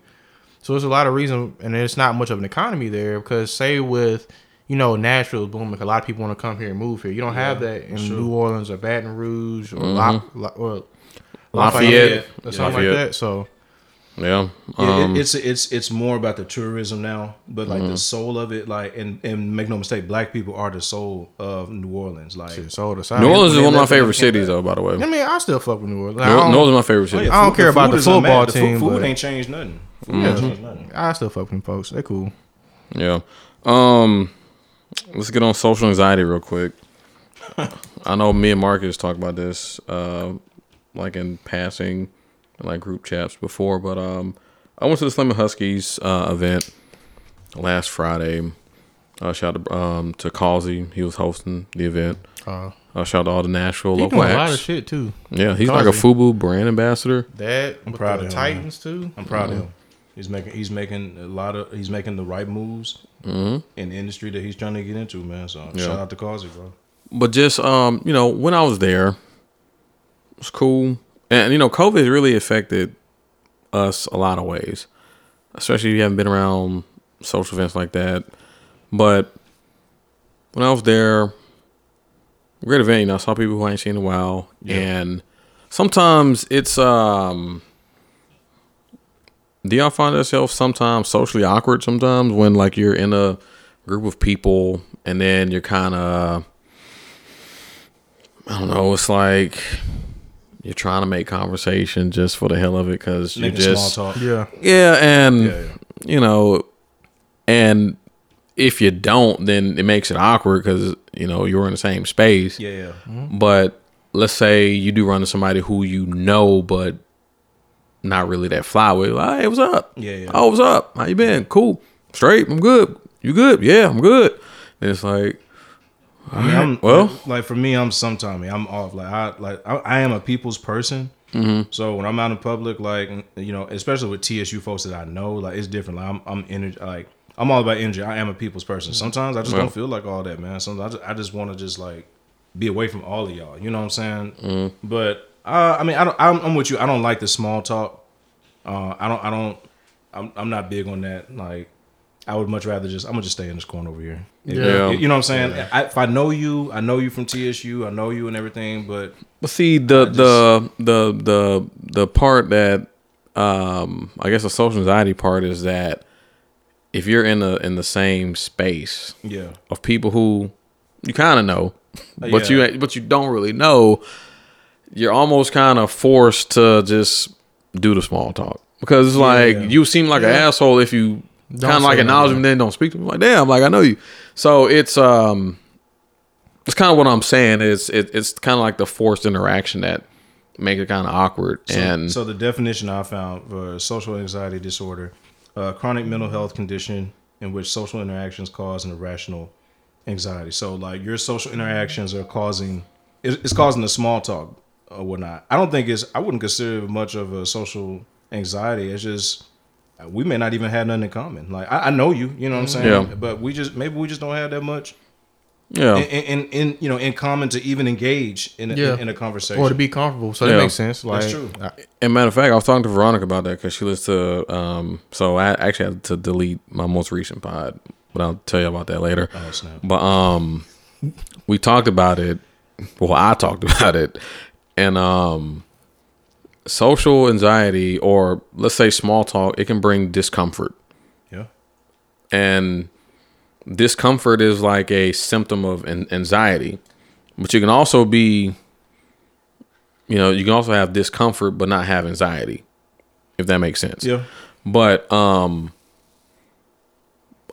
So there's a lot of reason, and it's not much of an economy there because, say, with you know Nashville's booming, a lot of people want to come here and move here. You don't have that in New Orleans or Baton Rouge or, La, La, or Lafayette. or something Lafayette. like that. So Yeah, Yeah, um, it, it's it's it's more about the tourism now, but like Mm-hmm. the soul of it, like and and make no mistake, black people are the soul of New Orleans. Like shit, so the New Orleans is one of my favorite cities, back. though. By the way, I mean, I still fuck with New Orleans. I New New Orleans is my favorite city. I don't care about the is unmatched. football The team, Food, ain't changed nothing. Food Yeah. ain't changed nothing. I still fuck with them folks. They cool. Yeah. Um, let's get on social anxiety real quick. I know me and Marcus talked about this, uh, like in passing, like group chats before, but um, I went to the Slim Huskies uh, event last Friday. Uh, shout out to, um, to Causey. He was hosting the event. Uh, Uh, shout out to all the Nashville he local doing a lot of shit too. Yeah, he's like a Causey. FUBU brand ambassador. That I'm proud the of him, Titans too. I'm proud of him. He's making he's making a lot of he's making the right moves in the industry that he's trying to get into, man. So Yeah. shout out to Causey, bro. but just um, you know, when I was there, it was cool, and you know, COVID really affected us a lot of ways, especially if you haven't been around social events like that. But when I was there, great event. You know, I saw people who I ain't seen in a while, and sometimes it's um. Do y'all find yourself sometimes socially awkward sometimes when like you're in a group of people and then you're kind of I don't know, it's like you're trying to make conversation just for the hell of it cuz you Making just small talk. Yeah, yeah, and Yeah, yeah. you know, and if you don't, then it makes it awkward because you know you're in the same space. Yeah, yeah. Mm-hmm. But let's say you do run into somebody who you know, but not really that fly with. Like, hey, what's up? Yeah, yeah. Oh, what's up? How you been? Cool. Straight. I'm good. You good? Yeah, I'm good. And it's like, I mean, I'm Well- like, for me, I'm sometime I'm off. Like I like I, I am a people's person. Mm-hmm. So when I'm out in public, like you know, especially with TSU folks that I know, like it's different. Like I'm I'm energy like I'm all about energy. I am a people's person. Sometimes I just Well- don't feel like all that, man. Sometimes I just, I just want to just like be away from all of y'all. You know what I'm saying? Mm-hmm. But uh, I mean, I don't. I'm, I'm with you. I don't like the small talk. Uh, I don't. I don't. I'm, I'm not big on that. Like, I would much rather just. I'm gonna just stay in this corner over here. Yeah. You know what I'm saying? I, if I know you, I know you from TSU. I know you and everything. But But see the the the the the part that um I guess the social anxiety part is that if you're in the in the same space yeah, of people who you kind of know, but Uh, yeah. you but you don't really know, you're almost kind of forced to just do the small talk because it's like Yeah. you seem like an asshole if you kind of like acknowledge them, then don't speak to them. Like damn, like I know you. So it's um, it's kind of what I'm saying. Is it, it's kind of like the forced interaction that make it kind of awkward So, and so the definition I found for social anxiety disorder, uh, chronic mental health condition in which social interactions cause an irrational anxiety. So like your social interactions are causing, it's causing the small talk or whatnot. I don't think it's, I wouldn't consider it much of a social anxiety. It's just, uh, we may not even have nothing in common. Like I, I know you, you know what I'm saying? Yeah. But we just, maybe we just don't have that much yeah. in, in, in you know, in common to even engage in a, Yeah. in, a conversation. or to be comfortable. So Yeah. that makes sense. Like, That's true. I- And matter of fact, I was talking to Veronica about that because she listens to. Um, so I actually had to delete my most recent pod, but I'll tell you about that later. Oh, snap. But um, we talked about it. Well, I talked about it, and um, social anxiety, or let's say small talk, it can bring discomfort, Yeah. and discomfort is like a symptom of an- anxiety, but you can also be you know, you can also have discomfort but not have anxiety, if that makes sense. Yeah. But um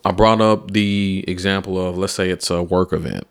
I brought up the example of let's say it's a work event.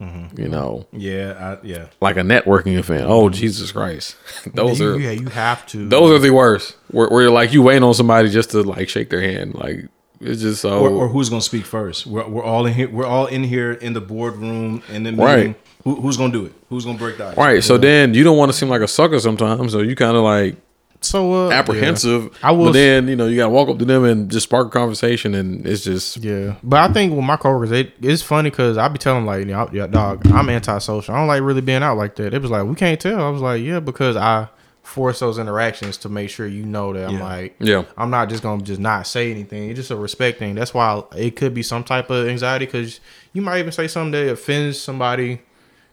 Mm-hmm. You know, Yeah, I, yeah. like a networking event. Oh Jesus Christ. those you, are yeah, you have to. those are the worst. Where, where you're like you waiting on somebody just to like shake their hand. Like It's just so or, or who's gonna speak first? We're, we're all in here. We're all in here in the boardroom in the meeting. Right. Who, who's gonna do it? Who's gonna break the ice? right. So then you don't want to seem like a sucker sometimes, so you kind of like So uh, apprehensive. yeah. I will. but then you know you got to walk up to them and just spark a conversation, and it's just Yeah, but I think with my coworkers, it, it's funny because I be telling like, you know, yeah, dog, I'm antisocial. I don't like really being out like that. It was like we can't tell. I was like, yeah, because I force those interactions to make sure you know that I'm like, Yeah. I'm not just gonna just not say anything. It's just a respect thing. That's why it could be some type of anxiety because you might even say something that offends somebody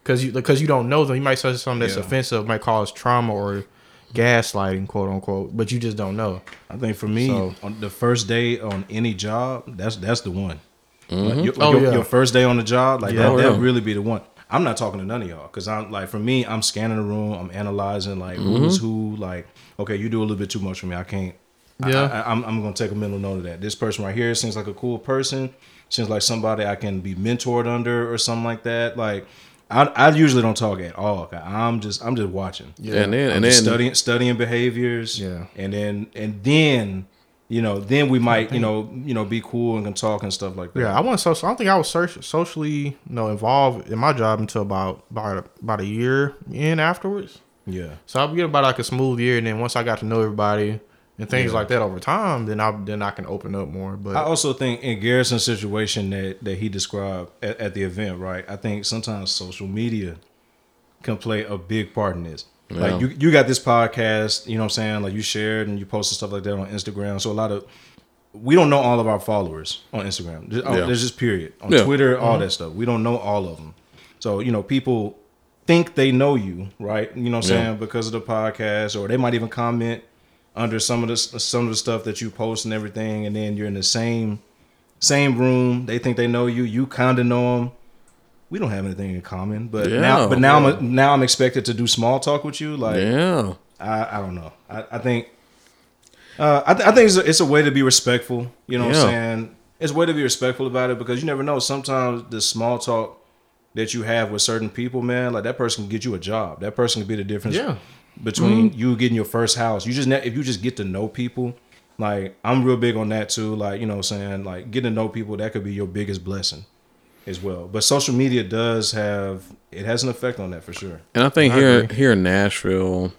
because you because you don't know them. You might say something that's Yeah. offensive, might cause trauma or gaslighting, quote unquote, but you just don't know. I think for me, So- on the first day on any job, that's that's the one. Mm-hmm. Like, your, Oh, your, yeah. your first day on the job, like Yeah. that, Oh, that yeah. really be the one. I'm not talking to none of y'all because I'm like for me, I'm scanning the room, I'm analyzing like who's mm-hmm. who. Like, okay, you do a little bit too much for me. I can't. I- Yeah. I, am I'm gonna take a mental note of that. This person right here seems like a cool person. Seems like somebody I can be mentored under or something like that. Like, I, I usually don't talk at all. I'm just I'm just watching. Yeah, and then I'm and then studying studying behaviors. Yeah. And then and then you know then we might you know you know be cool and can talk and stuff like that. Yeah, I wasn't social. I don't think I was socially, you know, involved in my job until about about about a year in afterwards. Yeah. So I'll get about like a smooth year, and then once I got to know everybody and things like that over time, then I then I can open up more. But I also think in Garrison's situation that that he described at, at the event, right? I think sometimes social media can play a big part in this. Yeah. Like you, you got this podcast, you know what I'm saying? Like you shared and you posted stuff like that on Instagram. So a lot of we don't know all of our followers on Instagram. Just, oh, Yeah. There's just period on Yeah. Twitter, all mm-hmm. that stuff. We don't know all of them. So you know, people think they know you, right? You know what I'm Yeah. saying because of the podcast, or they might even comment under some of the some of the stuff that you post and everything, and then you're in the same same room. They think they know you. You kind of know them. We don't have anything in common, but Yeah. now, but now I'm now I'm expected to do small talk with you. Like yeah. I, I don't know. I, I think uh, I, th- I think it's a, it's a way to be respectful. You know what I'm saying? It's a way to be respectful about it because you never know. Sometimes the small talk that you have with certain people, man, like that person can get you a job. That person can be the difference Yeah. Between you getting your first house. You just ne- if you just get to know people, like I'm real big on that too. Like you know, what I'm saying like getting to know people that could be your biggest blessing as well. But social media does have it has an effect on that for sure. And I think I here agree. here in Nashville,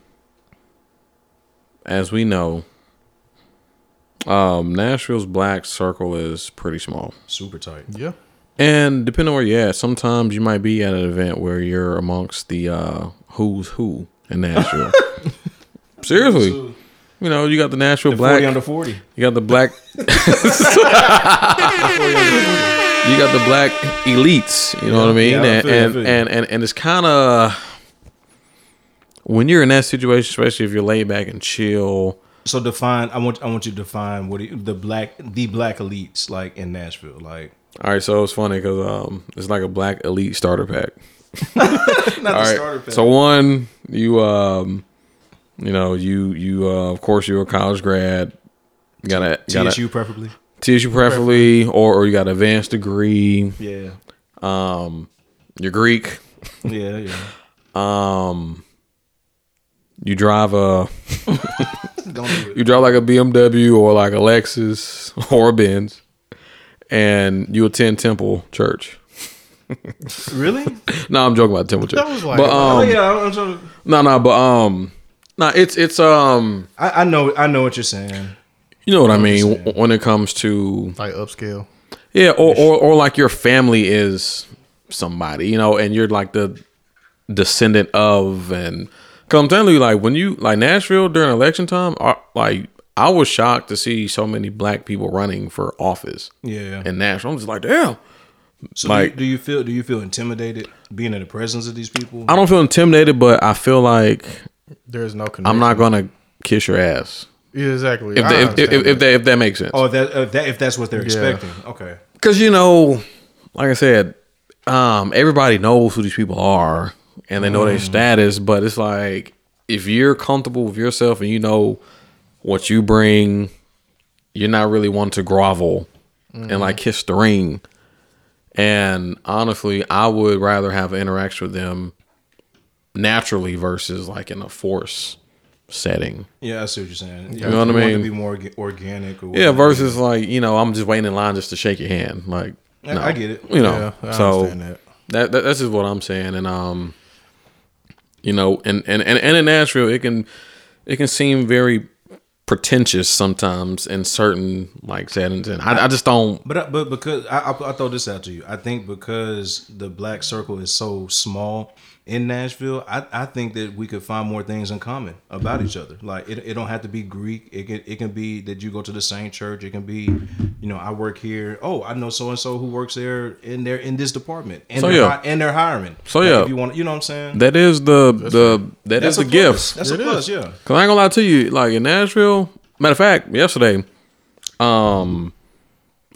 as we know, um, Nashville's black circle is pretty small. Super tight. yeah, And depending on where you're at, sometimes you might be at an event where you're amongst the uh, who's who in Nashville. Seriously, you know, you got the Nashville The black, Forty under forty. you got the black, you got the black elites. You know what I mean? Yeah, and, you, I and, and and and it's kind of when you're in that situation, especially if you're laid back and chill. So define. I want. I want you to define what it- the black, the black elites like in Nashville. Like All right, so it's funny because um, it's like a black elite starter pack. not All right. So one, you um, you know, you you uh, of course you're a college grad. You got a got a TSU preferably. TSU preferably, or or you got an advanced degree. Yeah. Um, You're Greek. Yeah. Yeah. Um, you drive a do you drive like a BMW or like a Lexus or a Benz, and you attend Temple Church. It. Really? No, I'm joking about Temple Church. That was like- but oh um, yeah. I'm, I'm trying to- no, no, but um, no, it's it's um, I, I know. I know what you're saying. you know what I mean w- when it comes to like upscale. yeah, or, or or like your family is somebody, you know, and you're like the descendant of, and cause I'm telling you, like when you like Nashville during election time, like I was shocked to see so many black people running for office Yeah. in Nashville. I'm just like, damn. So like- do, you, do you feel? Do you feel intimidated being in the presence of these people? I don't feel intimidated, but I feel like There's no connection. I'm not gonna kiss your ass Yeah, exactly. if I that, if, if, if, that. that if that makes sense. oh, if that, if that if that's what they're expecting. Okay. because you know, like I said, um, everybody knows who these people are and they know their mm. status. But it's like if you're comfortable with yourself and you know what you bring, you're not really one to grovel and like mm. kiss the ring. And honestly, I would rather have an interaction with them naturally versus like in a force setting. Yeah, I see what you're saying. You know what I want mean? To be more organic. Or Yeah, versus like you know I'm just waiting in line just to shake your hand. Like, I- no. I get it. You know, Yeah, I so understand that. that. that that's just what I'm saying, and um, you know, and and and, and in Nashville, it can it can seem very pretentious sometimes in certain like settings, and I, I just don't. But but because I, I I throw this out to you, I think because the black circle is so small in Nashville, I, I think that we could find more things in common about each other. Like it, it don't have to be Greek. It can it can be that you go to the same church. It can be, you know, I work here. Oh, I know so and so who works there in there in this department, and So, they're yeah. hi- and they're hiring. So, Like, yeah. if you want, you know what I'm saying? That is the the that is a the plus. gift. That's a plus. Yeah. Cause I ain't gonna lie to you, like in Nashville. Matter of fact, yesterday, um,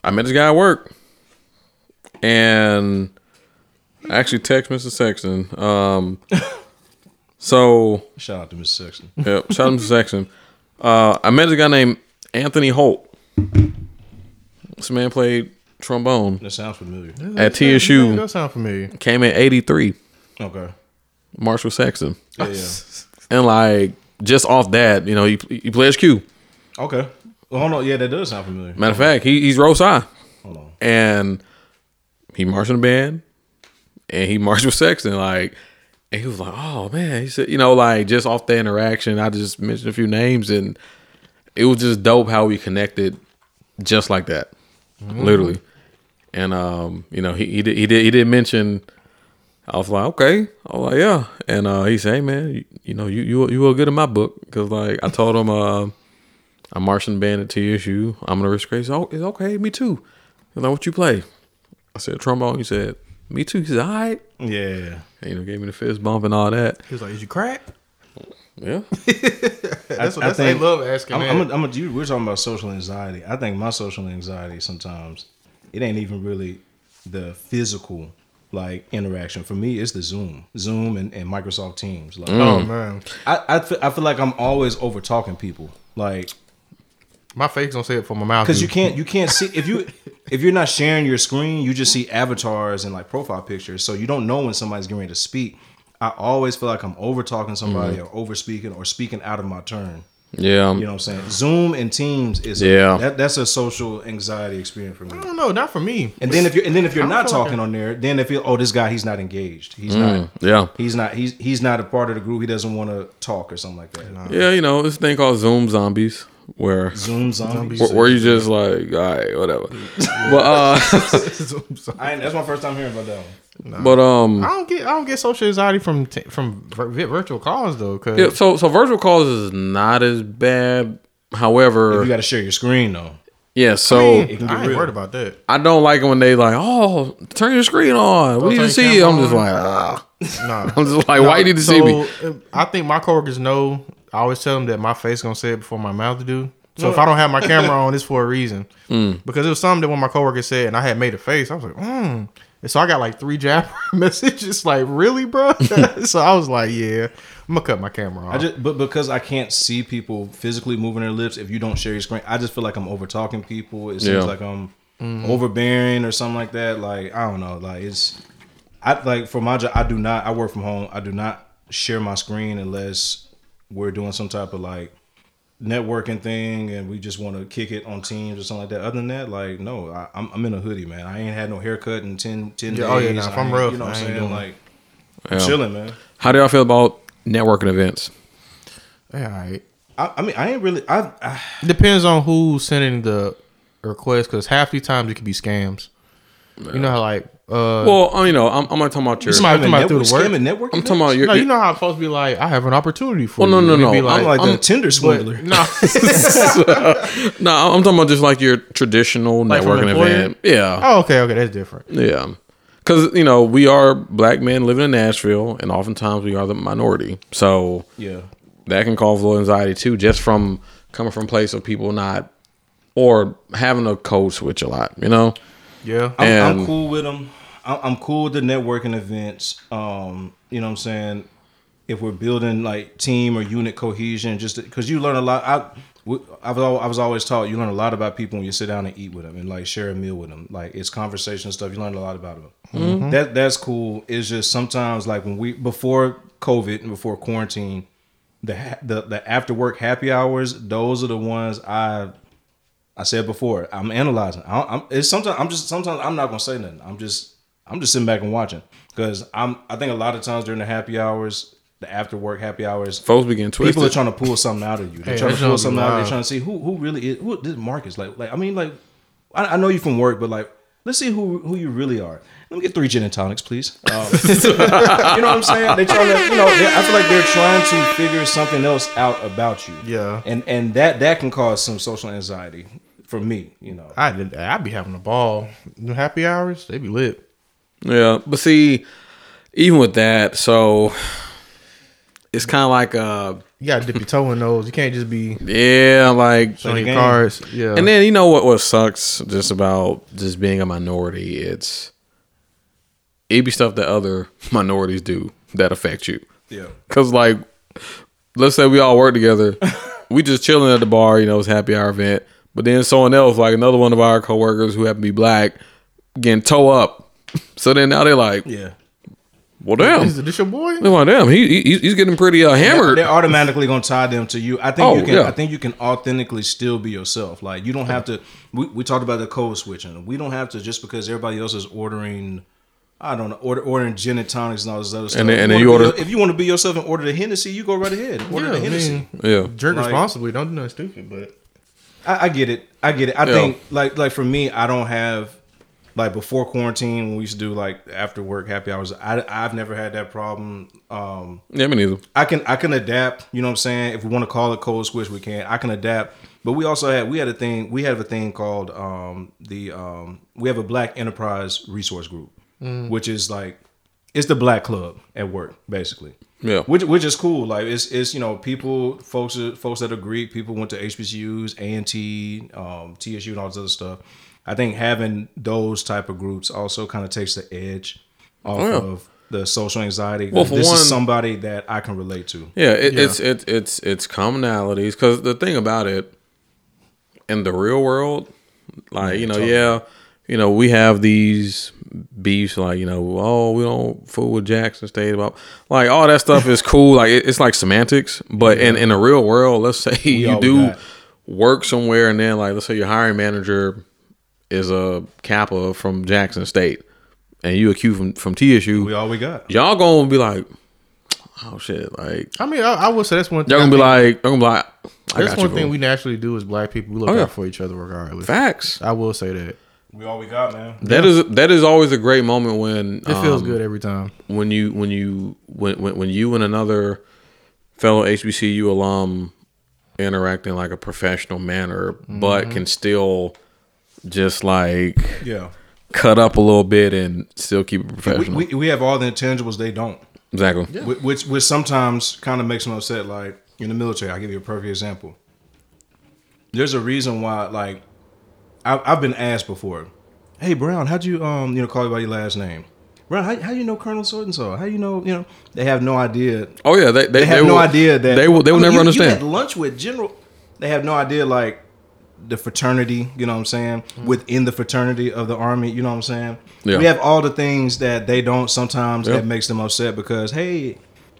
I met this guy at work, and I actually text Mr. Sexton. Um, so Shout out to Mr. Sexton. Yep. Shout out to Mr. Sexton. Uh, I met a guy named Anthony Holt. This man played trombone That sounds familiar. at That TSU. does sound familiar. Came in '83. Okay. Marshall Sexton, Yeah. yeah. and like just off that, you know, he he plays Q. Okay. Well, hold on. Yeah, that does sound familiar. Matter of fact, he, he's Rose High, Hold on. and he marched in the band, and he marched with Sexton. Like, and he was like, "Oh man," he said, you know, like just off the interaction, I just mentioned a few names, and it was just dope how we connected, just like that, literally. And um, you know, he he did he did he did mention. I was like, okay. I was like, yeah. And uh, he said, hey man, you, you know, you you you were good in my book because like I told him, uh, I'm marching band at TSU. I'm gonna risk race. Oh, it's okay. Me too. He's like, what you play? I said trombone. He said, me too. He said, all right. Yeah. And, you know, gave me the fist bump and all that. He was like, "Is you crack?" Yeah. That's what I that's they think- love asking. I'm. I'm, a, I'm a, you, we're talking about social anxiety. I think my social anxiety sometimes it ain't even really the physical like interaction. For me, it's the Zoom, Zoom, and, and Microsoft Teams. Like, oh mm. man, I I feel, I feel like I'm always over talking people. Like, my face don't say it from my mouth. because you can't you can't see if you if you're not sharing your screen, you just see avatars and like profile pictures, so you don't know when somebody's getting ready to speak. I always feel like I'm over talking somebody or over speaking or speaking out of my turn. Yeah. You know what I'm saying? Zoom and Teams is Yeah. that, that's a social anxiety experience for me. I don't know, not for me. And then if you're and then if you're not feel like talking on there, then if feel oh this guy he's not engaged. He's Mm, not yeah. he's not he's he's not a part of the group. He doesn't want to talk or something like that. Yeah. You know, this thing called Zoom zombies where. Zoom zombies. Where, where you just like, all right, whatever. but uh, I that's my first time hearing about that one. but um, I don't get I don't get social anxiety from t- from vir- virtual calls though. Cause yeah, so so virtual calls is not as bad. However, You got to share your screen though. yeah. So It can I get ain't real. worried about that. I don't like it when they like, oh, turn your screen on. We need to see. camera I'm just like, ah. Nah. I'm just like, why you need to see me? Uh, I think my coworkers know. I always tell them that my face gonna say it before my mouth do. So if I don't have my camera on, it's for a reason. Mm. Because it was something that when my coworker said, and I had made a face, I was like, mm. And so I got like three jab messages, like, really, bro? so I was like, yeah, I'm gonna cut my camera off. I just but because I can't see people physically moving their lips if you don't share your screen, I just feel like I'm over talking people. It seems Yeah. like I'm overbearing or something like that. Like I don't know. Like it's I like for my job I do not I work from home. I do not share my screen unless we're doing some type of like networking thing and we just want to kick it on teams or something like that. Other than that, like no, I, I'm, I'm in a hoodie, man. I ain't had no haircut in 10, 10 Yeah, oh, yeah, nah, if I I'm rough, you know what I I'm saying? doing it. Like I'm Yeah. chilling, man. How do y'all feel about networking events? yeah, all right. I, I mean, I ain't really. I, I It depends on who's sending the request, because half the times it could be scams. You know how like uh Well, uh, you know, I'm, I'm not talking about your. Somebody- scamming talking about network, through the work? scamming network. I'm talking about your. no, you know how it's supposed to be like I have an opportunity for Well, no, you. no, And it'd no. be I'm like the I'm- Tinder swindler. no, No, I'm talking about just like your traditional Like networking employer? event. Yeah, oh okay, okay, that's different. yeah. Because you know we are black men living in Nashville, and oftentimes we are the minority. So yeah, that can cause a little anxiety too, just from coming from a place of people not or having a code switch a lot. You know. Yeah, I'm, I'm cool with them. I'm, I'm cool with the networking events. Um, you know what I'm saying? If we're building like team or unit cohesion, just because you learn a lot. I, w- I was al- I was always taught you learn a lot about people when you sit down and eat with them and like share a meal with them. Like it's conversation stuff. You learn a lot about them. That that's cool. It's just sometimes like when we before COVID and before quarantine, the the the after work happy hours. Those are the ones I I said before. I'm analyzing. I, I'm it's sometimes I'm just sometimes I'm not gonna say nothing. I'm just I'm just sitting back and watching because I'm I think a lot of times during the happy hours, the after work happy hours, Folks begin twisted. people are trying to pull something out of you. They're Hey, trying to pull something out. They're trying to see who who really is. Who this Marcus like? Like I mean, like I, I know you from work, but like let's see who who you really are. Let me get three gin and tonics, please. Um, you know what I'm saying? They're trying to, you know, they, I feel like they're trying to figure something else out about you. Yeah. and and that that can cause some social anxiety for me. You know, I did. I'd be having a ball. The happy hours, they be lit. Yeah, but see, even with that, so it's kind of like uh, You gotta dip your toe in those. You can't just be yeah, like showing your game. cards. Yeah. And then you know what what sucks just about just being a minority, it's it be stuff that other minorities do that affect you. yeah, Cause like let's say we all work together, we just chilling at the bar, you know, it's happy hour event. But then someone else, like another one of our coworkers who happen to be black, getting toe up. So then now they're like, yeah. well damn. is this your boy? They're like, damn, he, he he's getting pretty uh, hammered. They're automatically gonna tie them to you. I think Oh, you can. yeah. I think you can authentically still be yourself. Like you don't have to. We, we talked about the code switching. We don't have to just because everybody else is ordering. I don't know, order, ordering gin and tonics and all this other stuff. And then- and then If you wanna be order- if you want to be yourself and order the Hennessy, you go right ahead. Order Yeah, the I mean, yeah. drink Like- responsibly. Don't do nothing stupid. But I, I get it. I get it. I Yeah. think like like for me, I don't have like before quarantine when we used to do like after work happy hours. I I've never had that problem. Um, Yeah, me neither. I can I can adapt. You know what I'm saying? If we want to call it code switch, we can. I can adapt. But we also had we had a thing. We have a thing called um, the um, we have a Black Enterprise Resource Group, which is like it's the Black Club at work, basically. Yeah. Which which is cool. Like it's it's you know people folks folks that are Greek people went to HBCUs, A and T, um, TSU, and all this other stuff. I think having those type of groups also kind of takes the edge off Oh, yeah. of the social anxiety. Well, for this one- is somebody that I can relate to. Yeah, it, Yeah. it's it's it's it's commonalities because the thing about it in the real world, like you know, yeah, you know, we have these beefs, like you know, oh, we don't fool with Jackson State, about like all that stuff is cool, like it, it's like semantics, but in in the real world, let's say you do got. work somewhere, and then like let's say your hiring manager is a Kappa from Jackson State, and you a Q from from TSU, We all we got. y'all gonna be like, oh shit, like. I mean, I, I will say that's one. Thing. Y'all gonna be like, y'all gonna be like, that's one you, thing bro. we naturally do as black people. We look Oh, yeah. out for each other regardless. Facts. I will say that We all we got, man. That is that is always a great moment when it feels um, good every time. when you when you when when, when you and another fellow HBCU alum interact in like a professional manner, but can still just like Yeah. cut up a little bit and still keep it professional. we, we have all the intangibles they don't, exactly. Wh- which which sometimes kind of makes them upset. Like in the military, I'll give you a perfect example. There's a reason why, like, I've, I've been asked before, "Hey Brown, how'd you um you know call you by your last name?" Brown, how, how you know Colonel so and so? How you know you know? They have no idea Oh yeah, they they, they have they no will- idea that they will they will I mean, never you- understand. You had lunch with general. They have no idea like the fraternity. You know what I'm saying? Within the fraternity of the army. You know what I'm saying? Yeah. We have all the things that they don't sometimes Yeah. that makes them upset because hey,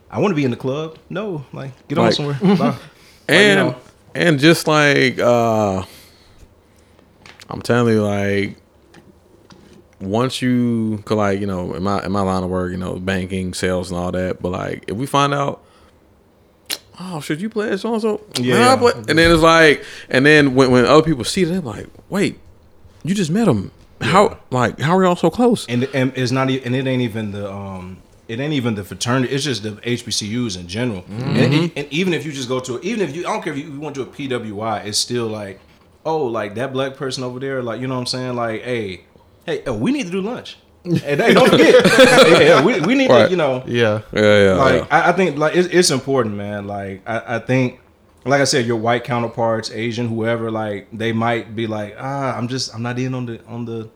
I want to be in the club. No, like get on somewhere. Bye. Like, you and know, and just like uh I'm telling you, like once you, cause like you know, in my in my line of work, you know, banking, sales, and all that. But like, if we find out, oh, should you play so and so? Yeah. and then it's like, and then when when other people see it, they're like, wait, you just met him. How like how are y'all so close? and and it's not and it ain't even the um it ain't even the fraternity it's just the hbcus in general Mm-hmm. and, and even if you just go to even if you i don't care if you, you went to a pwi it's still like oh like that black person over there like you know what i'm saying? Like hey hey oh, we need to do lunch. And hey, don't forget. Yeah, yeah, we, we need Right. to you know. Yeah, Yeah, yeah, like yeah. I, I think like it's, it's important man. Like I, I think like i said your white counterparts asian whoever like they might be like ah i'm just i'm not in on the on the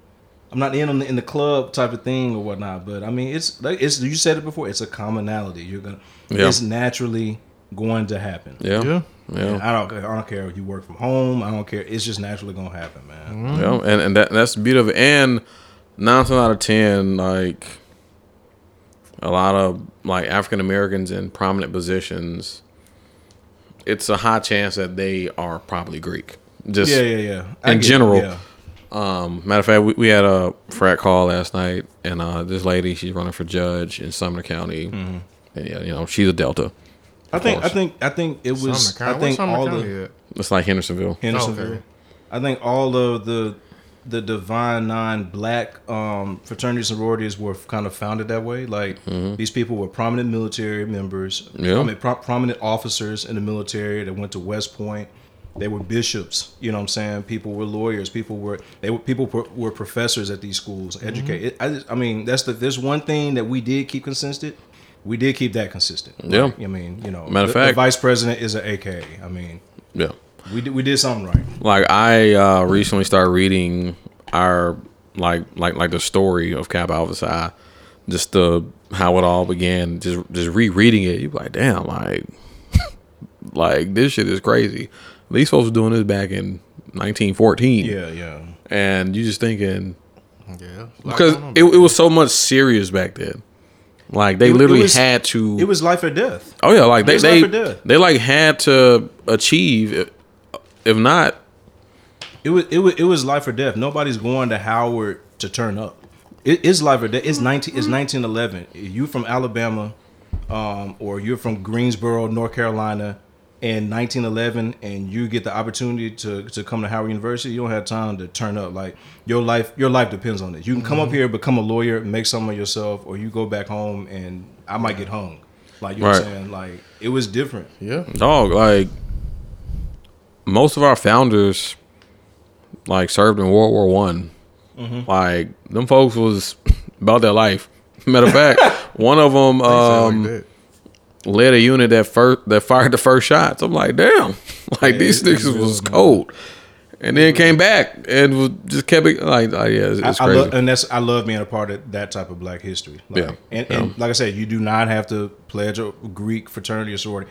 i'm not in on the in the club type of thing or whatnot. But i mean it's like it's you said it before it's a commonality. You're gonna Yeah. it's naturally going to happen. Yeah, yeah. Yeah. I don't, I don't care if you work from home. I don't care. It's just naturally gonna happen, man. Yeah, and and that that's the beauty of it. And nine times out of ten, like a lot of like African Americans in prominent positions, it's a high chance that they are probably Greek. Just Yeah, yeah, yeah. I In it, general. yeah. Um, matter of fact, we, we had a frat call last night, and uh, this lady, she's running for judge in Sumner County, Mm-hmm. and yeah, you know, she's a Delta. I think, I think, I think it was. Sumner County. I think Where's Sumner all County the at? It's like Hendersonville. Hendersonville. Okay. I think all of the the divine nine black um, and sororities were kind of founded that way. Like these people were prominent military members, Mm-hmm. Yeah. prominent, pro- prominent officers in the military that went to West Point. They were bishops, you know what I'm saying. People were lawyers. People were they were people were, were professors at these schools, Mm-hmm. I, I mean, that's the there's one thing that we did keep consistent. We did keep that consistent. Yeah. Like, I mean, you know, Matter of fact, the vice president is an AKA. I mean, Yeah. we did we did something right. Like I uh, recently started reading our like like like the story of Kappa Alpha Psi, just the how it all began. Just just rereading it, you be like, damn, like like this shit is crazy. These folks were doing this back in 1914. Yeah, yeah. and you just thinking Yeah. because it, it was so much serious back then. Like they It- it literally was- had to. It was life or death. oh yeah, like they they life or death. they like had to achieve. If, if not, It was it was it was life or death. Nobody's going to Howard to turn up. It is life or death. It's nineteen. It's nineteen eleven. You from Alabama, um, or you're from Greensboro, North Carolina, in nineteen eleven, and you get the opportunity to to come to Howard University. You don't have time to turn up. Like your life, your life depends on it. You can come Mm-hmm. up here, become a lawyer, make something of yourself, or you go back home and I might get hung. Like you know what I'm saying. Like it was different. Yeah. dog, like most of our founders, like served in World War One. Mm-hmm. Like them folks was about their life. Matter of fact, one of them um, like that. Led a unit that first that fired the first shots. I'm like, damn, like these it- it niggas was- was cold, and then came back and was just kept it like, like yeah, it's, it's I, I crazy. love, and that's I love being a part of that type of Black history. Like, Yeah. and, and like I said, you do not have to pledge a Greek fraternity or sorority.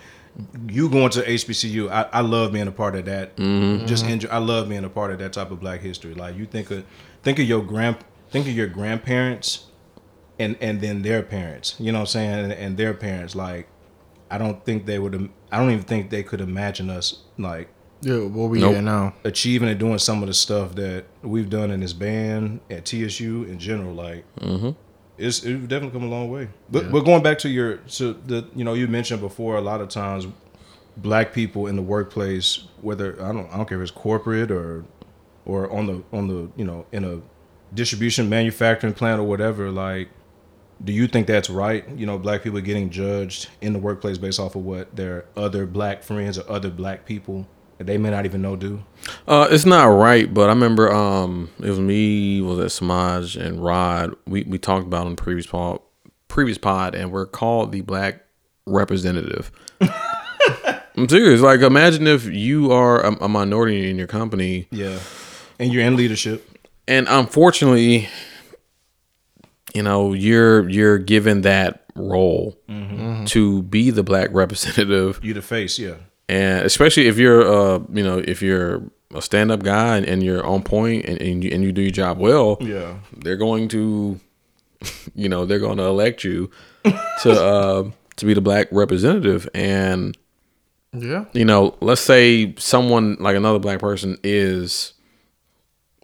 You going to HBCU, I, I love being a part of that. Mm-hmm. Just enjoy. I love being a part of that type of Black history. Like you think of think of your grand think of your grandparents, and and then their parents. You know what I'm saying? And, and their parents. Like I don't think they would. I don't even think they could imagine us like Yeah, what we Nope. at now? achieving and doing some of the stuff that we've done in this band at TSU in general, like mm-hmm. it's it's definitely come a long way. But but going back to your to the you know you mentioned before a lot of times black people in the workplace, whether I don't I don't care if it's corporate or or on the on the you know in a distribution manufacturing plant or whatever, like do you think that's right? You know, black people getting judged in the workplace based off of what their other black friends or other black people that they may not even know do. Uh, it's not right, but I remember um, it was me, was it Samaj and Rod? We we talked about on the previous pod, previous pod, and we're called the Black Representative. I'm serious. Like, imagine if you are a, a minority in your company, Yeah. And you're in leadership. and unfortunately, you know, you're you're given that role to be the Black representative You the face, yeah. and especially if you're uh you know if you're a stand-up guy and, and you're on point and, and, you, and you do your job well Yeah. they're going to you know they're going to elect you to uh to be the black representative and Yeah. you know let's say someone like another black person is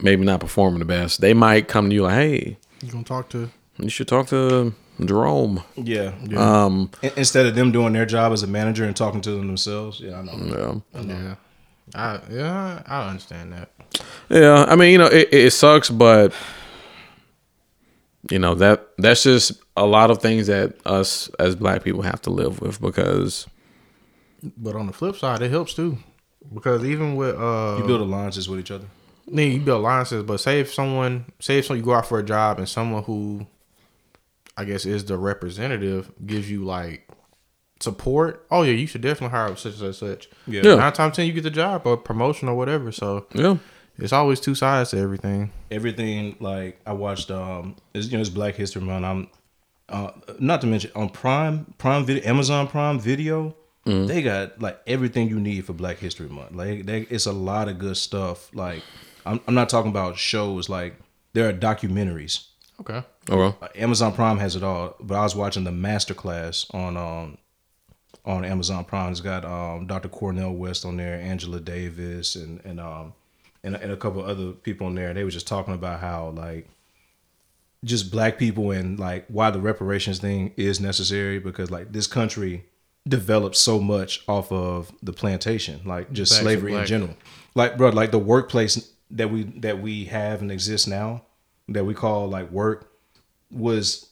maybe not performing the best they might come to you like hey You gonna talk to? You should talk to jerome Yeah. um In- Instead of them doing their job as a manager and talking to them themselves. Yeah, I know. yeah. Yeah. I yeah I understand that. Yeah, I mean, you know, it, it sucks, but you know that that's just a lot of things that us as black people have to live with because But on the flip side, it helps too, because even with uh, You build alliances with each other. Yeah, you build alliances, but say if someone, say if someone you go out for a job and someone who, I guess, is the representative gives you like support. Oh yeah, you should definitely hire such and such. Yeah. Yeah. Nine times ten, you get the job or promotion or whatever. So yeah, it's always two sides to everything. Everything like I watched um it's, you know it's Black History Month. I'm uh not to mention on Prime Prime Video Amazon Prime Video. They got like everything you need for Black History Month. Like they, it's a lot of good stuff. Like I'm I'm not talking about shows. Like there are documentaries. Okay. okay, Uh, Amazon Prime has it all. But I was watching the master class on um on Amazon Prime. It's got um, Dr. Cornel West on there, Angela Davis, and and um and, and a couple other people on there. They were just talking about how like just black people and like why the reparations thing is necessary because like this country developed so much off of the plantation, like just Back slavery in general. Like bro, like the workplace that we that we have and exist now that we call like work was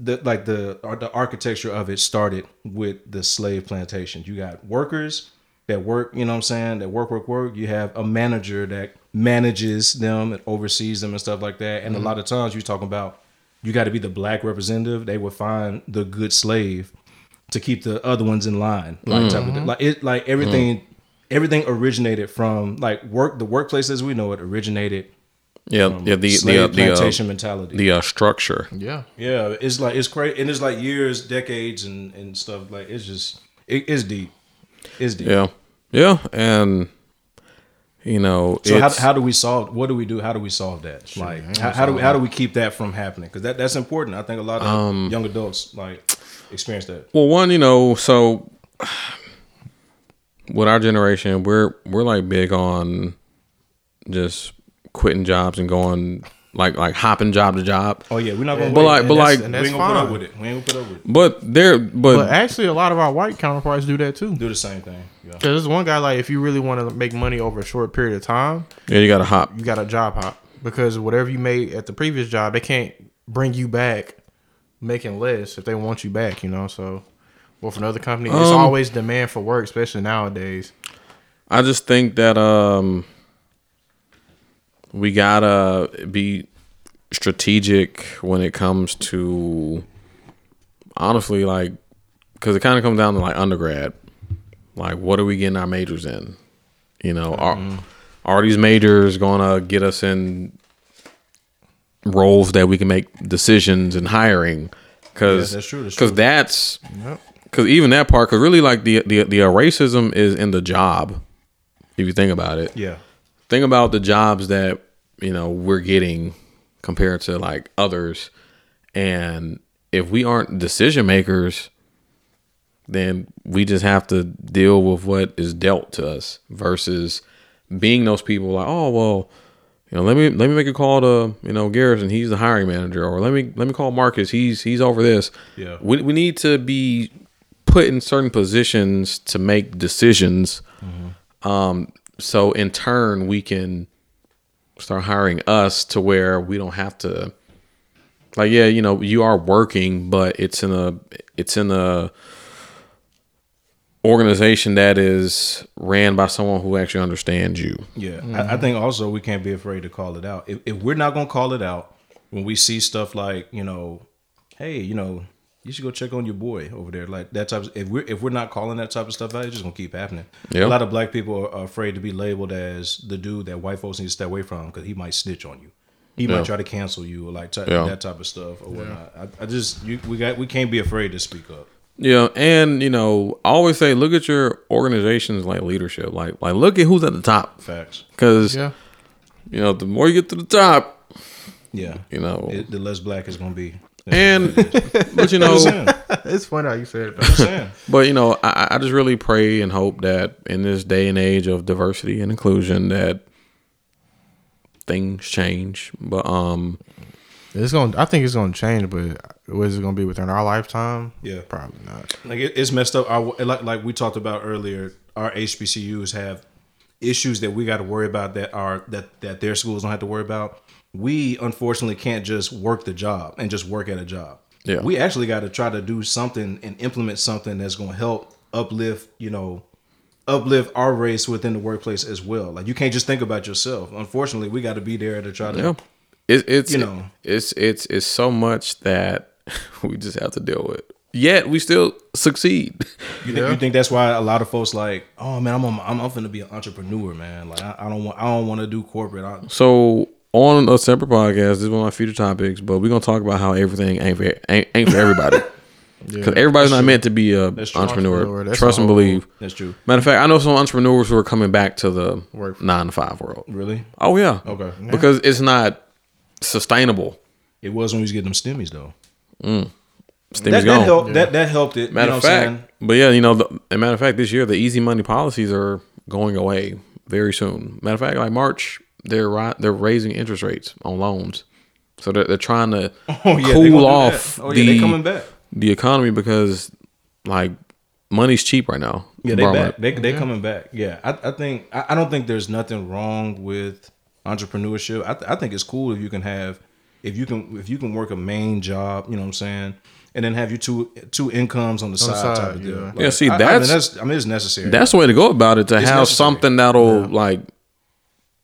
the like the the architecture of it started with the slave plantation. You got workers that work, you know what I'm saying, that work, work, work. You have a manager that manages them and oversees them and stuff like that. And a mm-hmm. lot of times you're talking about you got to be the black representative. They would find the good slave to keep the other ones in line. Like type of mm-hmm. like it like everything mm-hmm. everything originated from like work the workplace as we know it originated Yeah, yeah. The the uh, the plantation uh, mentality. the uh, structure. Yeah. Yeah, it's like it's crazy, and it's like years, decades, and and stuff. Like it's just it, it's deep. It's deep. Yeah, yeah, and you know, So how, it's- how do we solve? What do we do? How do we solve that? Like how, how do we how do we keep that from happening? Because that that's important. I think a lot of Um, young adults like experience that. Well, one, you know, so with our generation, we're we're like big on just quitting jobs and going like like hopping job to job. Oh yeah, we're not gonna. But wait. like- And but that's- like- and we ain't gonna put up with it. We ain't gonna put up with it. But there, but, But actually, a lot of our white counterparts do that too. Do the same thing. Yeah. Because there's one guy like, if you really want to make money over a short period of time, yeah, you got to hop. you got to job hop because whatever you made at the previous job, they can't bring you back making less if they want you back. You know, so or for another company, it's Um, always demand for work, especially nowadays. I just think that um we gotta be strategic when it comes to honestly like because it kind of comes down to like undergrad. Like what are we getting our majors in? You know are mm-hmm. are these majors gonna get us in roles that we can make decisions and hiring? Because Yeah, that's true, that's because Yep. because even that part because really like the, the the racism is in the job if you think about it. Yeah. Think about the jobs that you know we're getting compared to like others. And if we aren't decision makers then we just have to deal with what is dealt to us versus being those people like oh well you know let me let me make a call to you know Garrison. He's the hiring manager or let me let me call Marcus. He's he's over this. Yeah. we, we need to be put in certain positions to make decisions. Um, so in turn we can start hiring us to where we don't have to like yeah you know you are working but it's in a it's in a organization that is ran by someone who actually understands you. Yeah, I, I mm-hmm. think also we can't be afraid to call it out. If, if we're not gonna call it out when we see stuff like you know, hey, you know, you should go check on your boy over there, like that type. Of, if we're if we're not calling that type of stuff out, it's just gonna keep happening. Yeah. A lot of black people are, are afraid to be labeled as the dude that white folks need to stay away from because he might snitch on you. He Yeah. might try to cancel you or like ty- Yeah. that type of stuff or whatnot. I, I just you, we got we can't be afraid to speak up. yeah and you know i always say look at your organizations like leadership like like look at who's at the top Facts. because Yeah. you know the more you get to the top Yeah. you know It, the less black it's gonna be. And but you know it's funny how you said it. I'm just saying. But you know, I, I just really pray and hope that in this day and age of diversity and inclusion, that things change. But um, It's gonna. I think it's gonna change, but was it gonna be within our lifetime? Yeah. probably not. Like it, it's messed up. Our like like we talked about earlier. Our HBCUs have issues that we got to worry about that are that that their schools don't have to worry about. We unfortunately can't just work the job and just work at a job. Yeah. we actually got to try to do something and implement something that's going to help uplift. You know, uplift our race within the workplace as well. Like you can't just think about yourself. Unfortunately, we got to be there to try to. yeah, it, it's You know. it's it's it's so much that we just have to deal with. Yet we still succeed. You think, you think that's why a lot of folks like, oh man, I'm on, I'm, I'm finna be an entrepreneur, man. Like I, I don't want I don't want to do corporate. I, So on a separate podcast, this is one of my future topics, but we're gonna talk about how everything ain't for ain't, ain't for everybody. Because everybody's not meant to be a true. entrepreneur. Entrepreneur, that's Trust and believe. that's true. Matter of fact, I know some entrepreneurs who are coming back to the Work. nine to five world. Really? Oh yeah. Okay. Because it's not sustainable. It was when we was getting them stimmies though. Mm. Stimmy that, gone. that helped. That that helped it. Matter you know of fact, saying? but yeah, you know, the, matter of fact, this year the easy money policies are going away very soon. Matter of fact, like March, they're ri- they're raising interest rates on loans, so they're, they're trying to Oh yeah, cool off. Oh the yeah, they coming back. the economy because like money's cheap right now. Yeah, they Borrowing back. They they coming back. Yeah, I, I think I, I don't think there's nothing wrong with entrepreneurship. I, th- I think it's cool if you can have if you can if you can work a main job. You know what I'm saying. And then have you two two incomes on the, side, side, type of deal. yeah. Yeah, see, I- I, that's- mean, that's I mean it's necessary. That's the way to go about it. To have necessary. something that'll like,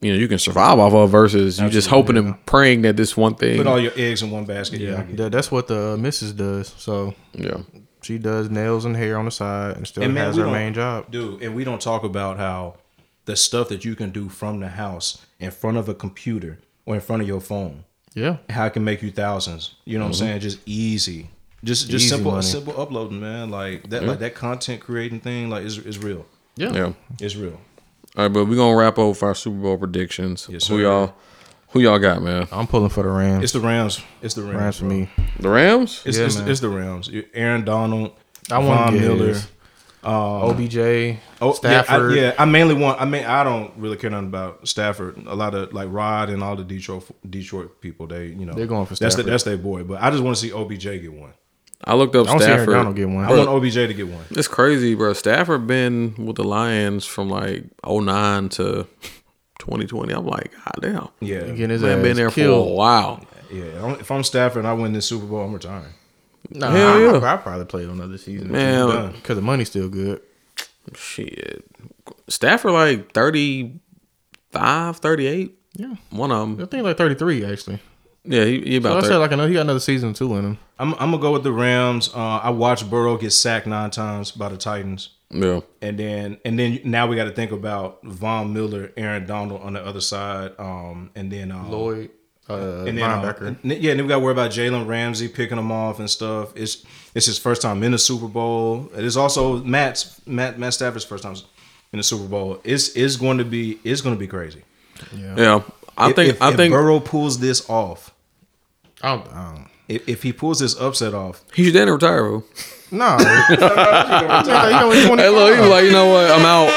you know, you can survive off of versus you just hoping and praying that this one thing. Put all your eggs in one basket. Yeah, Yeah, get it. that, that's what the uh, missus does. So yeah, she does nails and hair on the side and still And man, has her main job. dude. And we don't talk about how the stuff that you can do from the house in front of a computer or in front of your phone, Yeah, how it can make you thousands. You know what I'm mm-hmm. saying? Just easy, just just Easy simple money. simple uploading, man. Like that, like that content creating thing, like is is real. yeah, yeah. It's real. All right, but we're gonna wrap up with our Super Bowl predictions. Yes, who y'all who y'all got, man? I'm pulling for the Rams. It's the Rams. It's the Rams, Rams for bro. me. The Rams? It's, Yeah, it's, man. it's the Rams. Aaron Donald, I want Von to get Miller. Uh, his. OBJ, Oh, Stafford. Yeah I, yeah, I mainly want. I mean, I don't really care nothing about Stafford. A lot of like Rod and all the Detroit Detroit people. They you know They're going for That's the, that's their boy. But I just want to see OBJ get one. I looked up I don't see Aaron Stafford. Donald get one. I want OBJ to get one. It's crazy, bro. Stafford been with the Lions from like 09 to 2020. I'm like, god damn. Yeah, Getting his Man, been there killed. for a while. yeah. If I'm Stafford and I win this Super Bowl, I'm retiring. Nah, Hell I, yeah. I, I probably play another season. Man, because the money's still good. shit. Stafford like 35, 38. Yeah, One of them. I think like 33 actually. Yeah, he, he So I said 30. like another. He got another season two in him. I'm I'm gonna go with the Rams. Uh, I watched Burrow get sacked nine times by the Titans. Yeah. And then and then now we got to think about Von Miller, Aaron Donald on the other side, um, and then um, Lloyd, uh, and then, um, linebacker. and yeah, and then we got to worry about Jalen Ramsey picking them off and stuff. It's it's his first time in the Super Bowl. It is also Matt's Matt Matt Stafford's first time in the Super Bowl. It's it's going to be it's going to be crazy. Yeah. I If- think if, I if think Burrow pulls this off, I don't, I don't. if, if he pulls this upset off, he should then retire, bro. No, you know, he's 25. Hey, look, he was like, you know what? I'm out.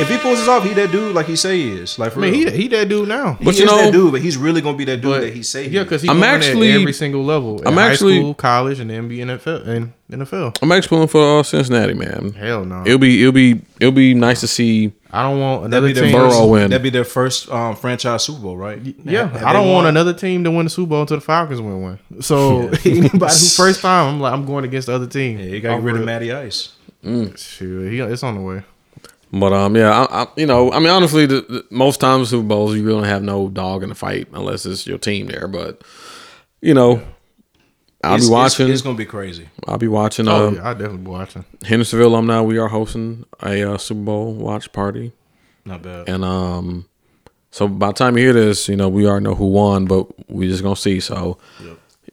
If he pulls this off, he that dude like he say he is. Like for I mean, real. he he that dude now. He But you is know- that dude, but he's really gonna be that dude But that he say. He yeah, because he's I'm I'm actually- at every single level. I'm high actually- school, college, and the NBA, NFL, and NFL. I'm actually pulling for uh, Cincinnati, man. Hell no. It'll be it'll be it'll be nice to see. I don't want That'd another be their team. Burrow first, win. That'd be their first um, franchise Super Bowl, right? Yeah, Have I don't want another team to win the Super Bowl until the Falcons win one. So anybody who first time, I'm like, I'm going against the other team. Yeah, you got to get rid of rip. Matty Ice. Sure, he, it's on the way. But um, yeah, I, I you know, I mean, honestly, the, the, most times Super Bowls you really don't have no dog in the fight unless it's your team there. But you know, I'll It's- be it's- watching. It's, gonna be crazy. I'll be watching. Oh Uh, yeah, I'll definitely be watching. Hendersonville alumni. We are hosting a uh, Super Bowl watch party, Not bad. and um, so by the time you hear this, you know, we already know who won, but we're just gonna see. So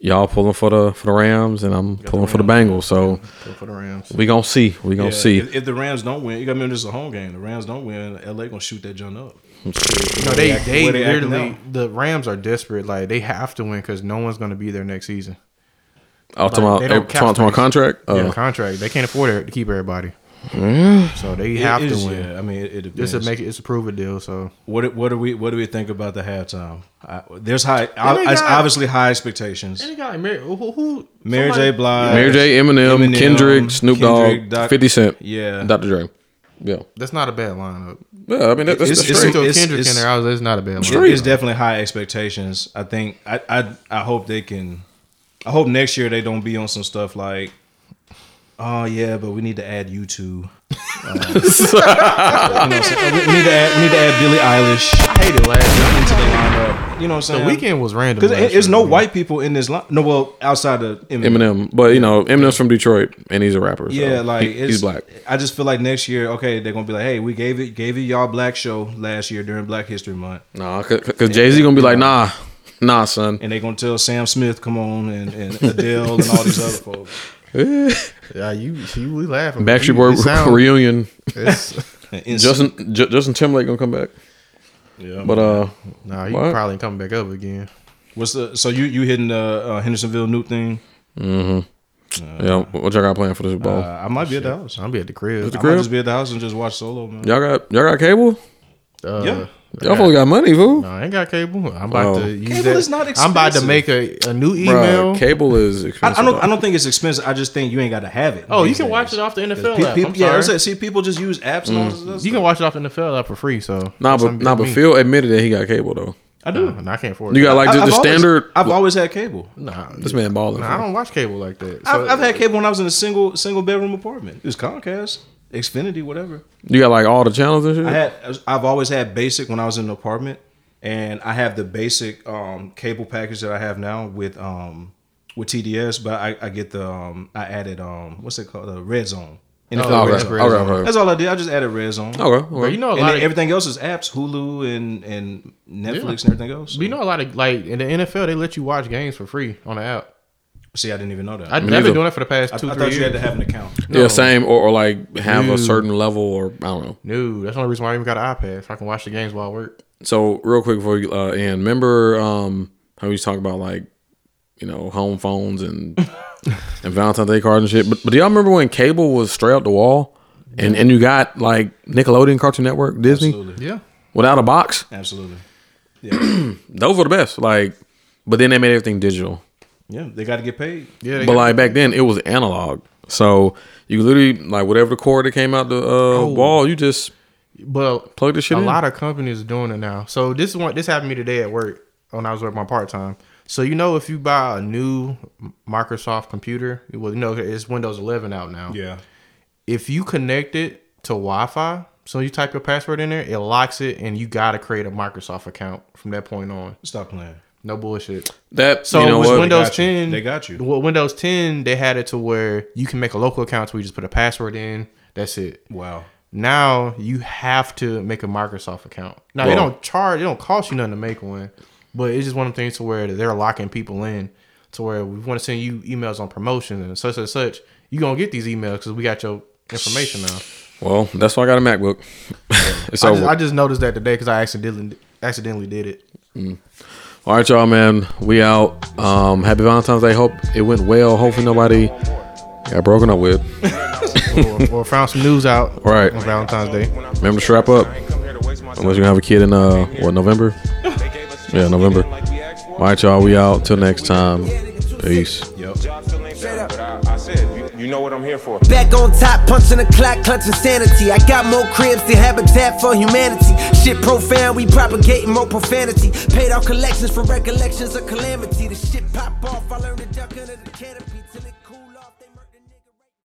y'all pulling for the for the Rams, and I'm pulling for the Bengals. So Go for the Rams. we gonna see. We gonna Yeah, see. If, if the Rams don't win, you got to remember this is a home game. The Rams don't win, LA gonna shoot that junk up. No, they act- they they literally the Rams are desperate. Like they have to win because no one's going to be there next season. Oh, talking about they don't talking about cap space. contract. Uh, yeah, contract. They can't afford it to keep everybody. Mm. So they It have to is, win. Yeah, I mean, it, it This depends. make it. It's a prove it deal. So what what do we what do we think about the halftime? I, there's high, I, they got- obviously high expectations. any guy, Mary, who, who Mary somebody- J. Blige, Mary J, Eminem, Eminem, Kendrick, Snoop Dogg, Doc- Fifty Cent, Yeah, Dr. Dre. Yeah, That's not a bad lineup. yeah. I mean, that, that's, It's- that's it's- straight. It's- Kendrick in there. I was, it's not a bad lineup. Straight. it's definitely high expectations. I think I, I I hope they can. I hope next year they don't be on some stuff like, oh yeah, but we need to add you two. Um, you know what we, we need to add we need to add Billie Eilish I hated last year. into the lineup. You know what I'm saying? The Weeknd was random. because last there's no white people in this line. No, well, outside of Eminem. Eminem, but you know, Eminem's from Detroit and he's a rapper. so Yeah, like he- it's, he's black. I just feel like next year, okay, they're gonna be like, hey, we gave it gave it y'all black show last year during Black History Month. Nah, because Jay Z gonna be like, nah, nah, son. and they're gonna tell Sam Smith, come on, and, and Adele and all these other folks. Yeah, you you we laughing. Backstreet You- Boy sound- reunion. Justin J- Justin Timberlake gonna come back, yeah. but uh, Nah, he What? probably coming back up again. what's the so you you hitting the uh, Hendersonville new thing? Mm hmm. Yeah, what y'all got planned for the Super Uh, I might be at the house. I'll be at the crib. At the I crib? might just be at the house and just watch solo, man. y'all got y'all got cable? Uh, Yeah. Y'all fully got money, fool. No, I ain't got cable. I'm about Oh. to use Cable that. is not I'm about to expensive. make a, a new Bruh, email. cable is I, expensive. I don't. I don't think it's expensive. I just think you ain't got to have it. oh, you these can watch it off the NFL Pe- app. people- I'm yeah, I sorry. said, see, people just use apps and all mm. this other You stuff. can watch it off the NFL app for free. So Nah, that's but nah, but me. Phil admitted that he got cable though. I do. Nah, I can't afford. It. You got like the, I've the always- standard. I've always had cable. Nah, this man balling. nah, I don't watch cable like that. So, I've, I've had uh, cable when I was in a single single bedroom apartment. It was Comcast, Xfinity, whatever. You got like all the channels and shit. I had. I've always had basic when I was in the apartment, and I have the basic um, cable package that I have now with um, with TDS. But I, I get the um, I added um, what's it called the Red Zone. NFL Oh, Red okay. Zone. Okay, okay. That's all I did. I just added Red Zone. Okay, but you know a And lot then of everything else is apps, Hulu and and Netflix and everything else. But you know a lot of like in the NFL they let you watch games for free on the app. See, I didn't even know that. I, I, I've neither. been doing that for the past two, I three thought you had to have an account. yeah, same or, or like have Dude. a certain level or I don't know. no, that's the only reason why I even got an iPad. So I can watch the games while I work. So real quick before you uh, end, remember um, how we was talking about like you know home phones and and Valentine's Day cards and shit. But, but do y'all remember when cable was straight up the wall and and you got like Nickelodeon, Cartoon Network, Disney Absolutely, Yeah. without a box? absolutely. Yeah, Those were the best. Like, but then they made everything digital. Yeah. They got to get paid. Yeah. They But got- like back then, it was analog. So you literally like whatever the cord that came out the uh, wall, you just but plug the shit a in. lot of companies are doing it now. So this is one. This happened to me today at work when I was working my part time. So you know, if you buy a new Microsoft computer, well, you know, it's Windows 11 out now. Yeah, If you connect it to Wi-Fi, so you type your password in there, it locks it, and you gotta create a Microsoft account from that point on. stop playing. No bullshit. that So you know with what? Windows got you. 10, They got you. Well, Windows 10, they had it to where you can make a local account where you just put a password in. That's it. Wow. Now you have to make a Microsoft account. Now they don't charge, it don't cost you nothing to make one, but it's just one of the things to where they're locking people in to where we want to send you emails on promotions and such and such. You gonna get these emails because we got your information now. Well, that's why I got a MacBook. it's I over. just, I just noticed that today because I accidentally accidentally did it. Mm. All right, y'all, man. We out. Um, happy Valentine's Day. Hope it went well. Hopefully nobody got broken up with. or, or found some news out All right. on Valentine's Day. Remember to strap up. Unless you have a kid in uh what November? Yeah, November. All right, y'all. We out. Till next time. Peace. Yep. You, know what I'm here for. Back on top, punching the clock, clutching sanity. I got more cribs than Habitat for Humanity. Shit profound, we propagating more profanity. Paid off collections for recollections of calamity. The shit pop off, I learned to duck under the canopy.